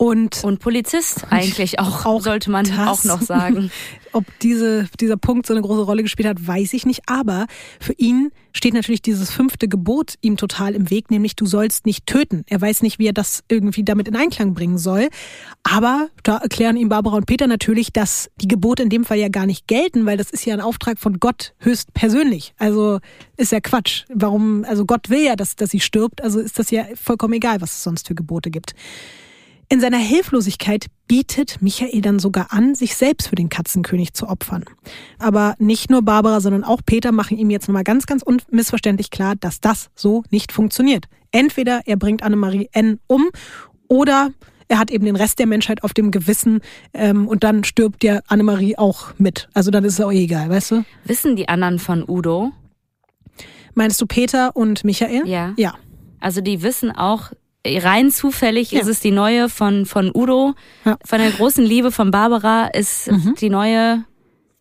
und, und Polizist eigentlich auch, auch sollte man das, auch noch sagen. Ob diese, dieser Punkt so eine große Rolle gespielt hat, weiß ich nicht. Aber für ihn steht natürlich dieses fünfte Gebot ihm total im Weg, nämlich du sollst nicht töten. Er weiß nicht, wie er das irgendwie damit in Einklang bringen soll. Aber da erklären ihm Barbara und Peter natürlich, dass die Gebote in dem Fall ja gar nicht gelten, weil das ist ja ein Auftrag von Gott höchst persönlich. Also ist ja Quatsch. Warum, also Gott will ja, dass, dass sie stirbt, also ist das ja vollkommen egal, was es sonst für Gebote gibt. In seiner Hilflosigkeit bietet Michael dann sogar an, sich selbst für den Katzenkönig zu opfern. Aber nicht nur Barbara, sondern auch Peter machen ihm jetzt nochmal ganz, ganz unmissverständlich klar, dass das so nicht funktioniert. Entweder er bringt Annemarie N um oder er hat eben den Rest der Menschheit auf dem Gewissen ähm, und dann stirbt ja Annemarie auch mit. Also dann ist es auch egal, weißt du? Wissen die anderen von Udo? Meinst du Peter und Michael? Ja. Ja. Also die wissen auch, rein zufällig ja. ist es die neue von, von Udo. Ja. Von der großen Liebe von Barbara ist mhm. die neue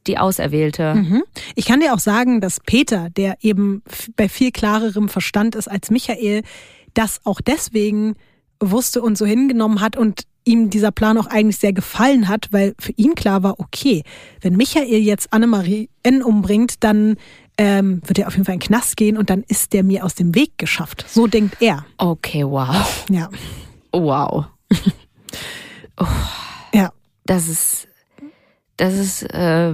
die Auserwählte. Mhm. Ich kann dir auch sagen, dass Peter, der eben bei viel klarerem Verstand ist als Michael, das auch deswegen wusste und so hingenommen hat und ihm dieser Plan auch eigentlich sehr gefallen hat, weil für ihn klar war, okay, wenn Michael jetzt Annemarie N umbringt, dann ähm, wird er auf jeden Fall in den Knast gehen und dann ist der mir aus dem Weg geschafft. So denkt er. Okay, wow. Ja. Wow. oh, ja. Das ist, das ist äh,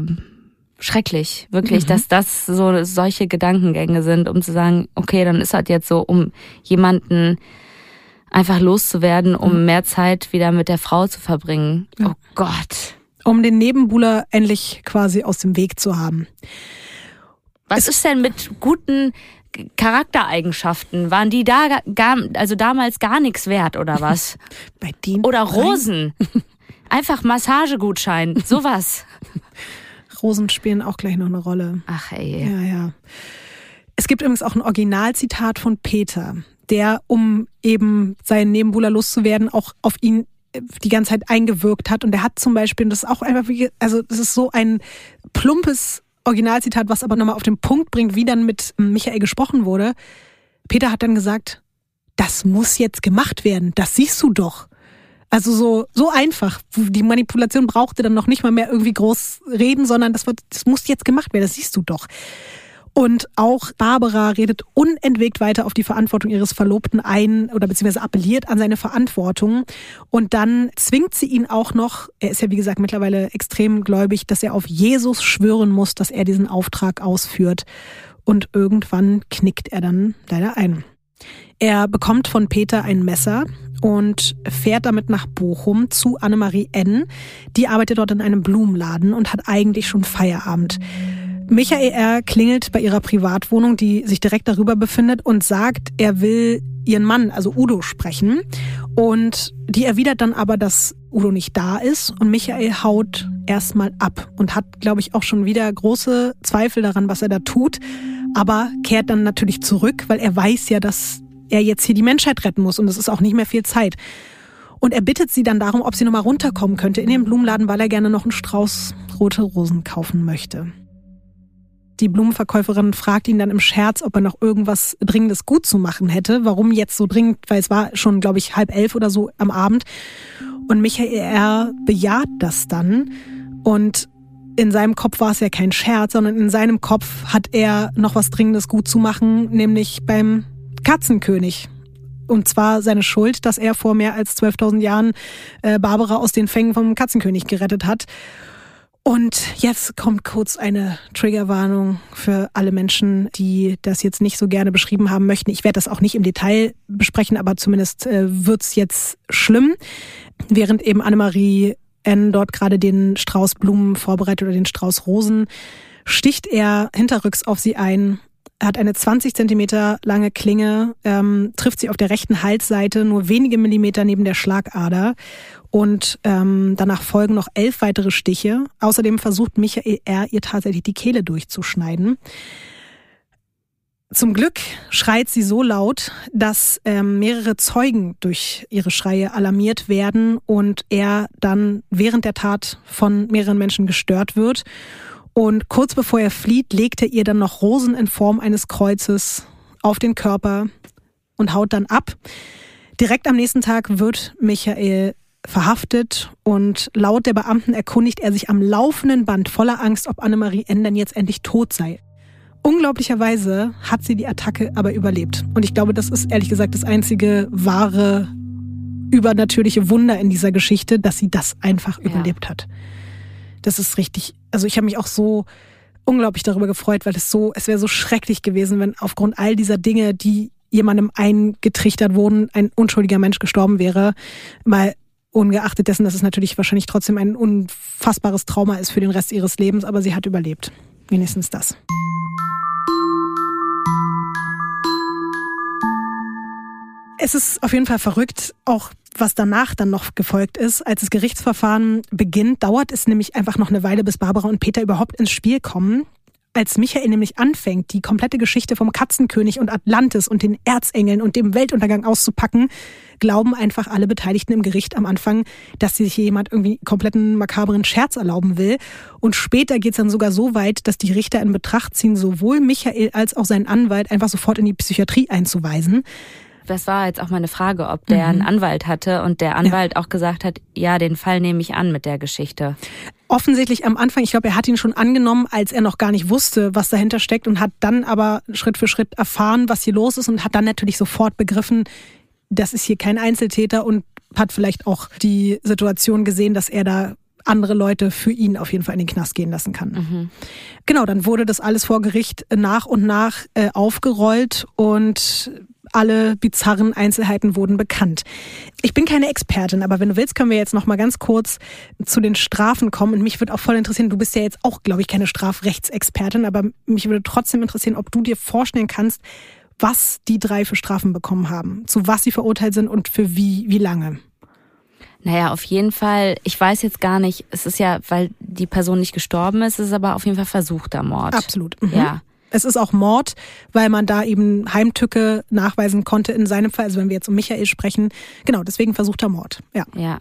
schrecklich, wirklich, mhm. dass das so solche Gedankengänge sind, um zu sagen, okay, dann ist halt jetzt so, um jemanden einfach loszuwerden, um mhm. mehr Zeit wieder mit der Frau zu verbringen. Ja. Oh Gott. Um den Nebenbuhler endlich quasi aus dem Weg zu haben. Was ist denn mit guten Charaktereigenschaften? Waren die da gar, also damals gar nichts wert oder was? Bei denen? Oder Rosen. Einfach Massagegutschein, sowas. Rosen spielen auch gleich noch eine Rolle. Ach ey. Ja, ja. Es gibt übrigens auch ein Originalzitat von Peter, der, um eben seinen Nebenbuhler loszuwerden, auch auf ihn äh, die ganze Zeit eingewirkt hat. Und der hat zum Beispiel, das ist auch einfach, wie, also das ist so ein plumpes Originalzitat, was aber nochmal auf den Punkt bringt, wie dann mit Michael gesprochen wurde. Peter hat dann gesagt, das muss jetzt gemacht werden, das siehst du doch. Also so, so einfach. Die Manipulation brauchte dann noch nicht mal mehr irgendwie groß reden, sondern das, wird, das muss jetzt gemacht werden, das siehst du doch. Und auch Barbara redet unentwegt weiter auf die Verantwortung ihres Verlobten ein oder beziehungsweise appelliert an seine Verantwortung. Und dann zwingt sie ihn auch noch, er ist ja wie gesagt mittlerweile extrem gläubig, dass er auf Jesus schwören muss, dass er diesen Auftrag ausführt. Und irgendwann knickt er dann leider ein. Er bekommt von Peter ein Messer und fährt damit nach Bochum zu Annemarie N. Die arbeitet dort in einem Blumenladen und hat eigentlich schon Feierabend. Michael R. klingelt bei ihrer Privatwohnung, die sich direkt darüber befindet, und sagt, er will ihren Mann, also Udo, sprechen. Und die erwidert dann aber, dass Udo nicht da ist und Michael haut erstmal ab und hat, glaube ich, auch schon wieder große Zweifel daran, was er da tut, aber kehrt dann natürlich zurück, weil er weiß ja, dass er jetzt hier die Menschheit retten muss und es ist auch nicht mehr viel Zeit. Und er bittet sie dann darum, ob sie nochmal runterkommen könnte in den Blumenladen, weil er gerne noch einen Strauß rote Rosen kaufen möchte. Die Blumenverkäuferin fragt ihn dann im Scherz, ob er noch irgendwas Dringendes gut zu machen hätte. Warum jetzt so dringend? Weil es war schon, glaube ich, halb elf oder so am Abend. Und Michael R. bejaht das dann. Und in seinem Kopf war es ja kein Scherz, sondern in seinem Kopf hat er noch was Dringendes gut zu machen, nämlich beim Katzenkönig. Und zwar seine Schuld, dass er vor mehr als 12.000 Jahren äh, Barbara aus den Fängen vom Katzenkönig gerettet hat. Und jetzt kommt kurz eine Triggerwarnung für alle Menschen, die das jetzt nicht so gerne beschrieben haben möchten. Ich werde das auch nicht im Detail besprechen, aber zumindest äh, wird's jetzt schlimm. Während eben Annemarie N. dort gerade den Strauß Blumen vorbereitet oder den Strauß Rosen, sticht er hinterrücks auf sie ein hat eine 20 Zentimeter lange Klinge, ähm, trifft sie auf der rechten Halsseite nur wenige Millimeter neben der Schlagader und ähm, danach folgen noch elf weitere Stiche. Außerdem versucht Michael R. ihr tatsächlich die Kehle durchzuschneiden. Zum Glück schreit sie so laut, dass ähm, mehrere Zeugen durch ihre Schreie alarmiert werden und er dann während der Tat von mehreren Menschen gestört wird und kurz bevor er flieht, legt er ihr dann noch Rosen in Form eines Kreuzes auf den Körper und haut dann ab. Direkt am nächsten Tag wird Michael verhaftet und laut der Beamten erkundigt er sich am laufenden Band voller Angst, ob Annemarie N. denn jetzt endlich tot sei. Unglaublicherweise hat sie die Attacke aber überlebt. Und ich glaube, das ist ehrlich gesagt das einzige wahre übernatürliche Wunder in dieser Geschichte, dass sie das einfach ja. überlebt hat das ist richtig, also ich habe mich auch so unglaublich darüber gefreut, weil es so, es wäre so schrecklich gewesen, wenn aufgrund all dieser Dinge, die jemandem eingetrichtert wurden, ein unschuldiger Mensch gestorben wäre. Mal ungeachtet dessen, dass es natürlich wahrscheinlich trotzdem ein unfassbares Trauma ist für den Rest ihres Lebens, aber sie hat überlebt. Wenigstens das. Es ist auf jeden Fall verrückt, auch was danach dann noch gefolgt ist, als das Gerichtsverfahren beginnt, dauert es nämlich einfach noch eine Weile, bis Barbara und Peter überhaupt ins Spiel kommen. Als Michael nämlich anfängt, die komplette Geschichte vom Katzenkönig und Atlantis und den Erzengeln und dem Weltuntergang auszupacken, glauben einfach alle Beteiligten im Gericht am Anfang, dass sich jemand irgendwie kompletten makaberen Scherz erlauben will. Und später geht es dann sogar so weit, dass die Richter in Betracht ziehen, sowohl Michael als auch seinen Anwalt einfach sofort in die Psychiatrie einzuweisen das war jetzt auch meine Frage, ob der mhm. einen Anwalt hatte und der Anwalt ja. auch gesagt hat, ja, den Fall nehme ich an mit der Geschichte. Offensichtlich am Anfang, ich glaube, er hat ihn schon angenommen, als er noch gar nicht wusste, was dahinter steckt und hat dann aber Schritt für Schritt erfahren, was hier los ist und hat dann natürlich sofort begriffen, das ist hier kein Einzeltäter und hat vielleicht auch die Situation gesehen, dass er da andere Leute für ihn auf jeden Fall in den Knast gehen lassen kann. Mhm. Genau, dann wurde das alles vor Gericht nach und nach äh, aufgerollt und alle bizarren Einzelheiten wurden bekannt. Ich bin keine Expertin, aber wenn du willst, können wir jetzt noch mal ganz kurz zu den Strafen kommen. Und mich würde auch voll interessieren, du bist ja jetzt auch, glaube ich, keine Strafrechtsexpertin, aber mich würde trotzdem interessieren, ob du dir vorstellen kannst, was die drei für Strafen bekommen haben, zu was sie verurteilt sind und für wie, wie lange. Naja, auf jeden Fall. Ich weiß jetzt gar nicht, es ist ja, weil die Person nicht gestorben ist, es ist aber auf jeden Fall versuchter Mord. Absolut. Mhm. Ja. Es ist auch Mord, weil man da eben Heimtücke nachweisen konnte in seinem Fall. Also wenn wir jetzt um Michael sprechen, genau, deswegen versuchter Mord. Ja. Ja.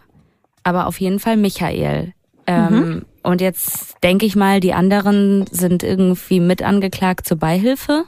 Aber auf jeden Fall Michael. Ähm, Und jetzt denke ich mal, die anderen sind irgendwie mit angeklagt zur Beihilfe.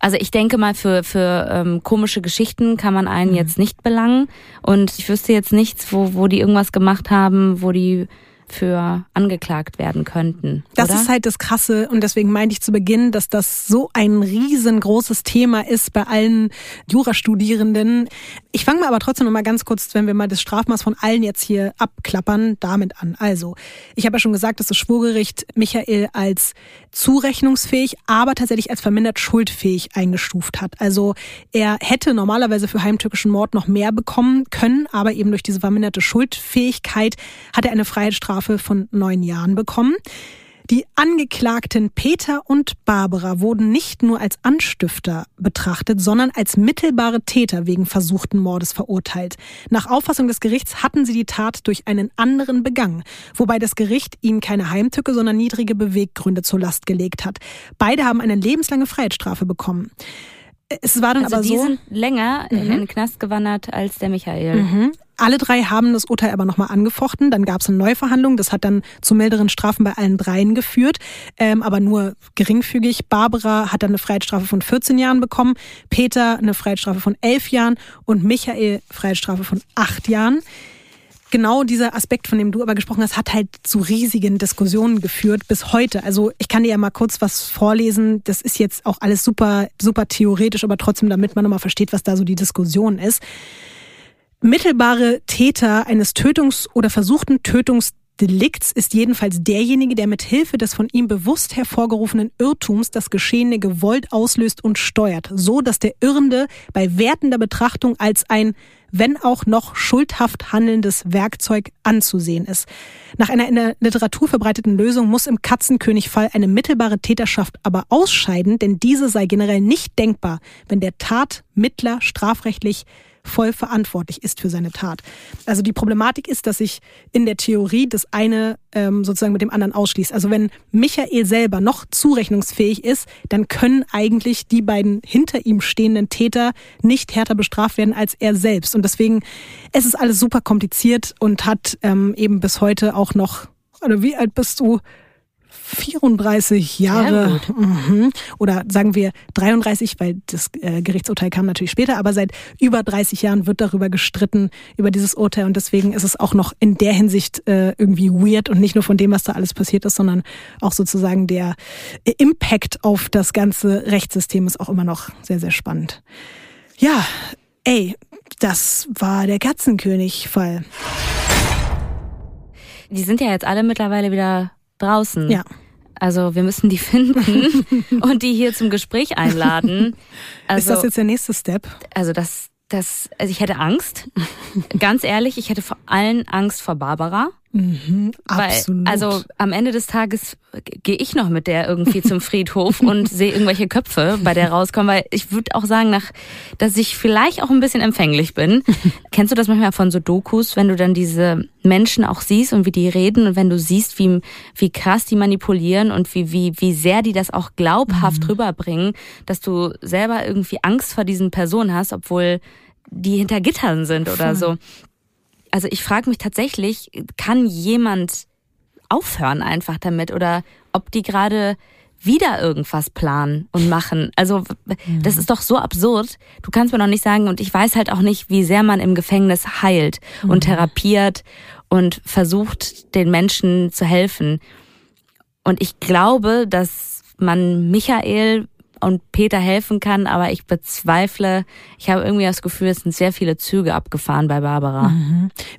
Also ich denke mal, für, für ähm, komische Geschichten kann man einen jetzt nicht belangen. Und ich wüsste jetzt nichts, wo, wo die irgendwas gemacht haben, wo die für angeklagt werden könnten. Das oder? ist halt das Krasse und deswegen meinte ich zu Beginn, dass das so ein riesengroßes Thema ist bei allen Jurastudierenden. Ich fange mal aber trotzdem noch mal ganz kurz, wenn wir mal das Strafmaß von allen jetzt hier abklappern, damit an. Also, ich habe ja schon gesagt, dass das Schwurgericht Michael als zurechnungsfähig, aber tatsächlich als vermindert schuldfähig eingestuft hat. Also, er hätte normalerweise für heimtückischen Mord noch mehr bekommen können, aber eben durch diese verminderte Schuldfähigkeit hat er eine Freiheitsstrafe von neun Jahren bekommen. Die Angeklagten Peter und Barbara wurden nicht nur als Anstifter betrachtet, sondern als mittelbare Täter wegen versuchten Mordes verurteilt. Nach Auffassung des Gerichts hatten sie die Tat durch einen anderen begangen, wobei das Gericht ihnen keine Heimtücke, sondern niedrige Beweggründe zur Last gelegt hat. Beide haben eine lebenslange Freiheitsstrafe bekommen. Es war dann also aber die so. sind länger in den Knast gewandert als der Michael. Mhm. Alle drei haben das Urteil aber nochmal angefochten. Dann gab es eine Neuverhandlung. Das hat dann zu milderen Strafen bei allen dreien geführt, ähm, aber nur geringfügig. Barbara hat dann eine Freiheitsstrafe von 14 Jahren bekommen, Peter eine Freiheitsstrafe von 11 Jahren und Michael Freiheitsstrafe von 8 Jahren. Genau dieser Aspekt, von dem du aber gesprochen hast, hat halt zu riesigen Diskussionen geführt bis heute. Also ich kann dir ja mal kurz was vorlesen. Das ist jetzt auch alles super, super theoretisch, aber trotzdem, damit man nochmal versteht, was da so die Diskussion ist. Mittelbare Täter eines Tötungs- oder versuchten Tötungsdelikts ist jedenfalls derjenige, der mit Hilfe des von ihm bewusst hervorgerufenen Irrtums das Geschehene gewollt auslöst und steuert, so dass der Irrende bei wertender Betrachtung als ein wenn auch noch schuldhaft handelndes Werkzeug anzusehen ist. Nach einer in der Literatur verbreiteten Lösung muss im Katzenkönig-Fall eine mittelbare Täterschaft aber ausscheiden, denn diese sei generell nicht denkbar, wenn der Tatmittler strafrechtlich voll verantwortlich ist für seine Tat. Also die Problematik ist, dass sich in der Theorie das eine ähm, sozusagen mit dem anderen ausschließt. Also wenn Michael selber noch zurechnungsfähig ist, dann können eigentlich die beiden hinter ihm stehenden Täter nicht härter bestraft werden als er selbst. Und deswegen es ist alles super kompliziert und hat ähm, eben bis heute auch noch, oder wie alt bist du? 34 Jahre mhm. oder sagen wir 33, weil das äh, Gerichtsurteil kam natürlich später, aber seit über 30 Jahren wird darüber gestritten, über dieses Urteil und deswegen ist es auch noch in der Hinsicht äh, irgendwie weird und nicht nur von dem, was da alles passiert ist, sondern auch sozusagen der Impact auf das ganze Rechtssystem ist auch immer noch sehr, sehr spannend. Ja, ey, das war der Katzenkönig-Fall. Die sind ja jetzt alle mittlerweile wieder draußen. Ja. Also wir müssen die finden und die hier zum Gespräch einladen. Also, ist das jetzt der nächste Step? Also das, das, also ich hätte Angst. Ganz ehrlich, ich hätte vor allen Angst vor Barbara. Mhm, Weil, absolut. also am Ende des Tages gehe ich noch mit der irgendwie zum Friedhof und sehe irgendwelche Köpfe bei der rauskommen, weil ich würde auch sagen, nach, dass ich vielleicht auch ein bisschen empfänglich bin. Kennst du das manchmal von so Dokus, wenn du dann diese Menschen auch siehst und wie die reden und wenn du siehst, wie, wie krass die manipulieren und wie, wie, wie sehr die das auch glaubhaft rüberbringen, dass du selber irgendwie Angst vor diesen Personen hast, obwohl die hinter Gittern sind oder so. Also ich frage mich tatsächlich, kann jemand aufhören einfach damit oder ob die gerade wieder irgendwas planen und machen. Also das ist doch so absurd. Du kannst mir noch nicht sagen, und ich weiß halt auch nicht, wie sehr man im Gefängnis heilt und therapiert und versucht, den Menschen zu helfen. Und ich glaube, dass man Michael und Peter helfen kann, aber ich bezweifle, ich habe irgendwie das Gefühl, es sind sehr viele Züge abgefahren bei Barbara.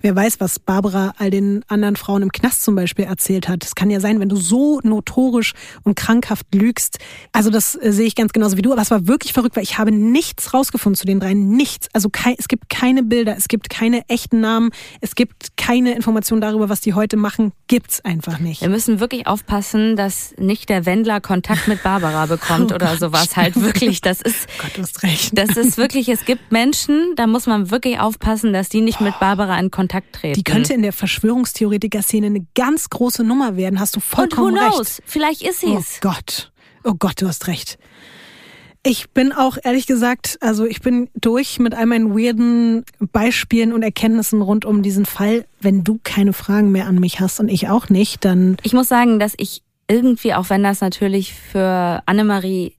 Wer weiß, was Barbara all den anderen Frauen im Knast zum Beispiel erzählt hat. Es kann ja sein, wenn du so notorisch und krankhaft lügst. Also das äh, sehe ich ganz genauso wie du. Aber es war wirklich verrückt, weil ich habe nichts rausgefunden zu den dreien. Nichts. Also es gibt keine Bilder, es gibt keine echten Namen, es gibt keine Informationen darüber, was die heute machen. Gibt's einfach nicht. Wir müssen wirklich aufpassen, dass nicht der Wendler Kontakt mit Barbara bekommt Oh oder sowas. Sowas halt wirklich. Das ist, Gott, du hast recht. das ist wirklich, es gibt Menschen, da muss man wirklich aufpassen, dass die nicht mit Barbara in Kontakt treten. Die könnte in der Verschwörungstheoretiker-Szene eine ganz große Nummer werden. Hast du Und who vollkommen recht. knows? Vielleicht ist sie Oh es. Gott. Oh Gott, du hast recht. Ich bin auch ehrlich gesagt, also ich bin durch mit all meinen weirden Beispielen und Erkenntnissen rund um diesen Fall. Wenn du keine Fragen mehr an mich hast und ich auch nicht, dann Ich muss sagen, dass ich irgendwie, auch wenn das natürlich für Annemarie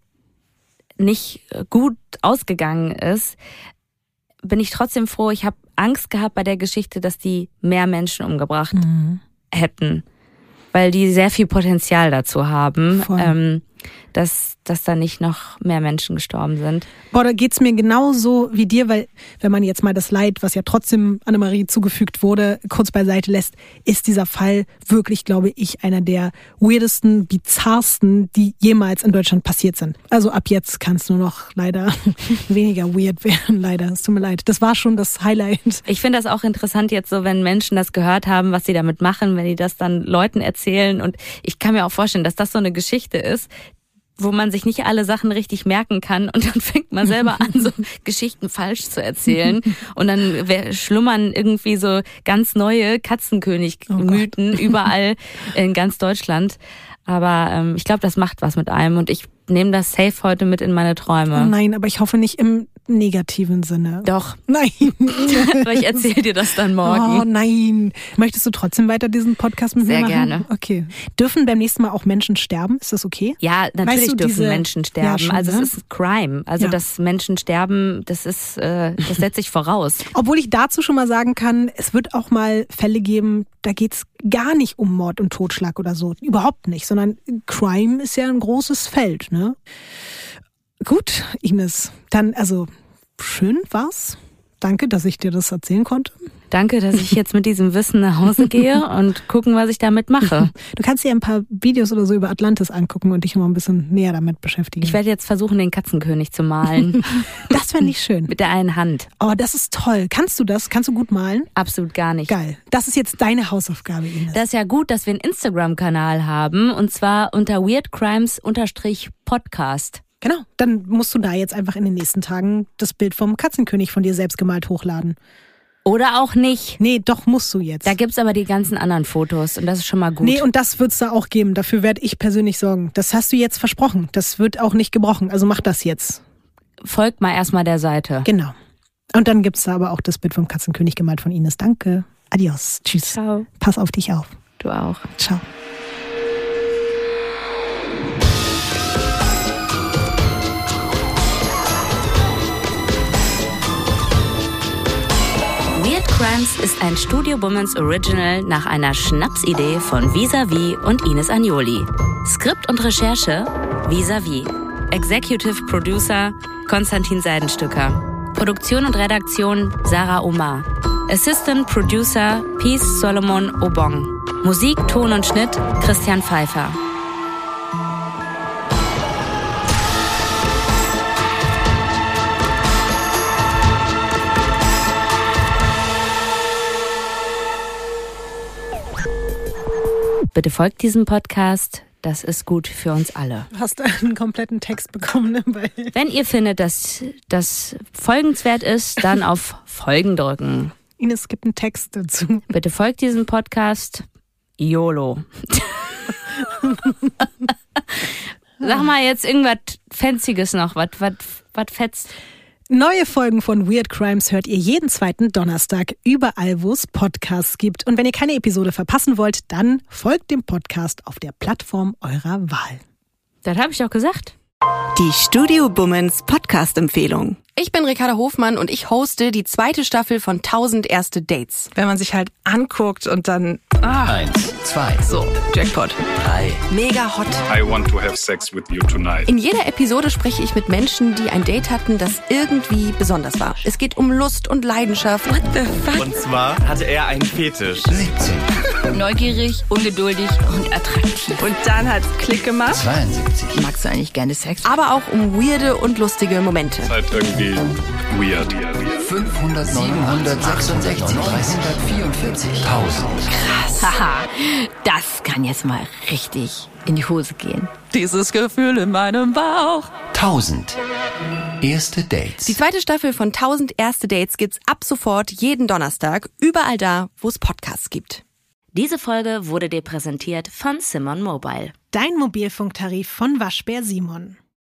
nicht äh, gut ausgegangen ist, bin ich trotzdem froh. Ich habe Angst gehabt bei der Geschichte, dass die mehr Menschen umgebracht hätten, weil die sehr viel Potenzial dazu haben, ähm, dass, dass da nicht noch mehr Menschen gestorben sind. Boah, da geht's mir genauso wie dir, weil wenn man jetzt mal das Leid, was ja trotzdem Annemarie zugefügt wurde, kurz beiseite lässt, ist dieser Fall wirklich, glaube ich, einer der weirdesten, bizarrsten, die jemals in Deutschland passiert sind. Also ab jetzt kann es nur noch leider weniger weird werden, leider. Es tut mir leid. Das war schon das Highlight. Ich finde das auch interessant jetzt so, wenn Menschen das gehört haben, was sie damit machen, wenn die das dann Leuten erzählen. Und ich kann mir auch vorstellen, dass das so eine Geschichte ist, wo man sich nicht alle Sachen richtig merken kann und dann fängt man selber an, so Geschichten falsch zu erzählen und dann schlummern irgendwie so ganz neue Katzenkönig-Mythen überall in ganz Deutschland. Aber ähm, ich glaube, das macht was mit einem und ich nehme das safe heute mit in meine Träume. Oh nein, aber ich hoffe nicht im negativen Sinne. Doch, Nein. aber ich erzähle dir das dann morgen. Oh nein. Möchtest du trotzdem weiter diesen Podcast mit Sehr mir machen? gerne. Okay. Dürfen beim nächsten Mal auch Menschen sterben? Ist das okay? Ja, natürlich Weißt du, dürfen diese- Menschen sterben. Ja, schon, also ne? es ist Crime. Also Ja. dass Menschen sterben, das ist, äh, das setzt sich voraus. Obwohl ich dazu schon mal sagen kann, es wird auch mal Fälle geben, da geht's gar nicht um Mord und Totschlag oder so. Überhaupt nicht, sondern Crime ist ja ein großes Feld, ne? Gut, Ines. Dann, also, schön war's. Danke, dass ich dir das erzählen konnte. Danke, dass ich jetzt mit diesem Wissen nach Hause gehe und gucken, was ich damit mache. Du kannst dir ein paar Videos oder so über Atlantis angucken und dich mal ein bisschen näher damit beschäftigen. Ich werde jetzt versuchen, den Katzenkönig zu malen. das fände ich schön. mit der einen Hand. Oh, das ist toll. Kannst du das? Kannst du gut malen? Absolut gar nicht. Geil. Das ist jetzt deine Hausaufgabe, Ines. Das ist ja gut, dass wir einen Instagram-Kanal haben und zwar unter weirdcrimes-podcast. Genau. Dann musst du da jetzt einfach in den nächsten Tagen das Bild vom Katzenkönig von dir selbst gemalt hochladen. Oder auch nicht. Nee, doch musst du jetzt. Da gibt's aber die ganzen anderen Fotos und das ist schon mal gut. Nee, und das wird's da auch geben. Dafür werde ich persönlich sorgen. Das hast du jetzt versprochen. Das wird auch nicht gebrochen. Also mach das jetzt. Folgt mal erstmal der Seite. Genau. Und dann gibt's da aber auch das Bild vom Katzenkönig gemalt von Ines. Danke. Adios. Tschüss. Ciao. Pass auf dich auf. Du auch. Ciao. Ist ein Studio Bummens Original nach einer Schnapsidee von Visavi und Ines Agnoli. Skript und Recherche Visavi. Executive Producer Konstantin Seidenstücker. Produktion und Redaktion Sarah Omar. Assistant Producer Peace Solomon Obong. Musik, Ton und Schnitt Christian Pfeiffer. Bitte folgt diesem Podcast. Das ist gut für uns alle. Du hast einen kompletten Text bekommen, ne? Wenn ihr findet, dass das folgenswert ist, dann auf Folgen drücken. Ines es gibt einen Text dazu. Bitte folgt diesem Podcast. YOLO. Sag mal jetzt irgendwas Fanziges noch, was was was fetzt. Neue Folgen von Weird Crimes hört ihr jeden zweiten Donnerstag überall, wo es Podcasts gibt. Und wenn ihr keine Episode verpassen wollt, dann folgt dem Podcast auf der Plattform eurer Wahl. Das habe ich doch gesagt. Die Studio Bummens Podcast-Empfehlung. Ich bin Ricarda Hofmann und ich hoste die zweite Staffel von 1000 erste Dates. wenn man sich halt anguckt und dann Eins, zwei, So, Jackpot. drei. Mega hot. I want to have sex with you tonight. In jeder Episode spreche ich mit Menschen, die ein Date hatten, das irgendwie besonders war. Es geht um Lust und Leidenschaft. What the fuck? Und zwar hatte er einen Fetisch. 17, Neugierig, ungeduldig und attraktiv. und dann hat's Klick gemacht. 72, Magst du eigentlich gerne Sex? Aber auch um weirde und lustige Momente. Halt irgendwie weird. 500, 766, 344, 1000. Haha, das kann jetzt mal richtig in die Hose gehen. Dieses Gefühl in meinem Bauch. 1000 erste Dates. Die zweite Staffel von 1000 erste Dates gibt's ab sofort jeden Donnerstag überall da, wo es Podcasts gibt. Diese Folge wurde dir präsentiert von Simon Mobile. Dein Mobilfunktarif von Waschbär Simon.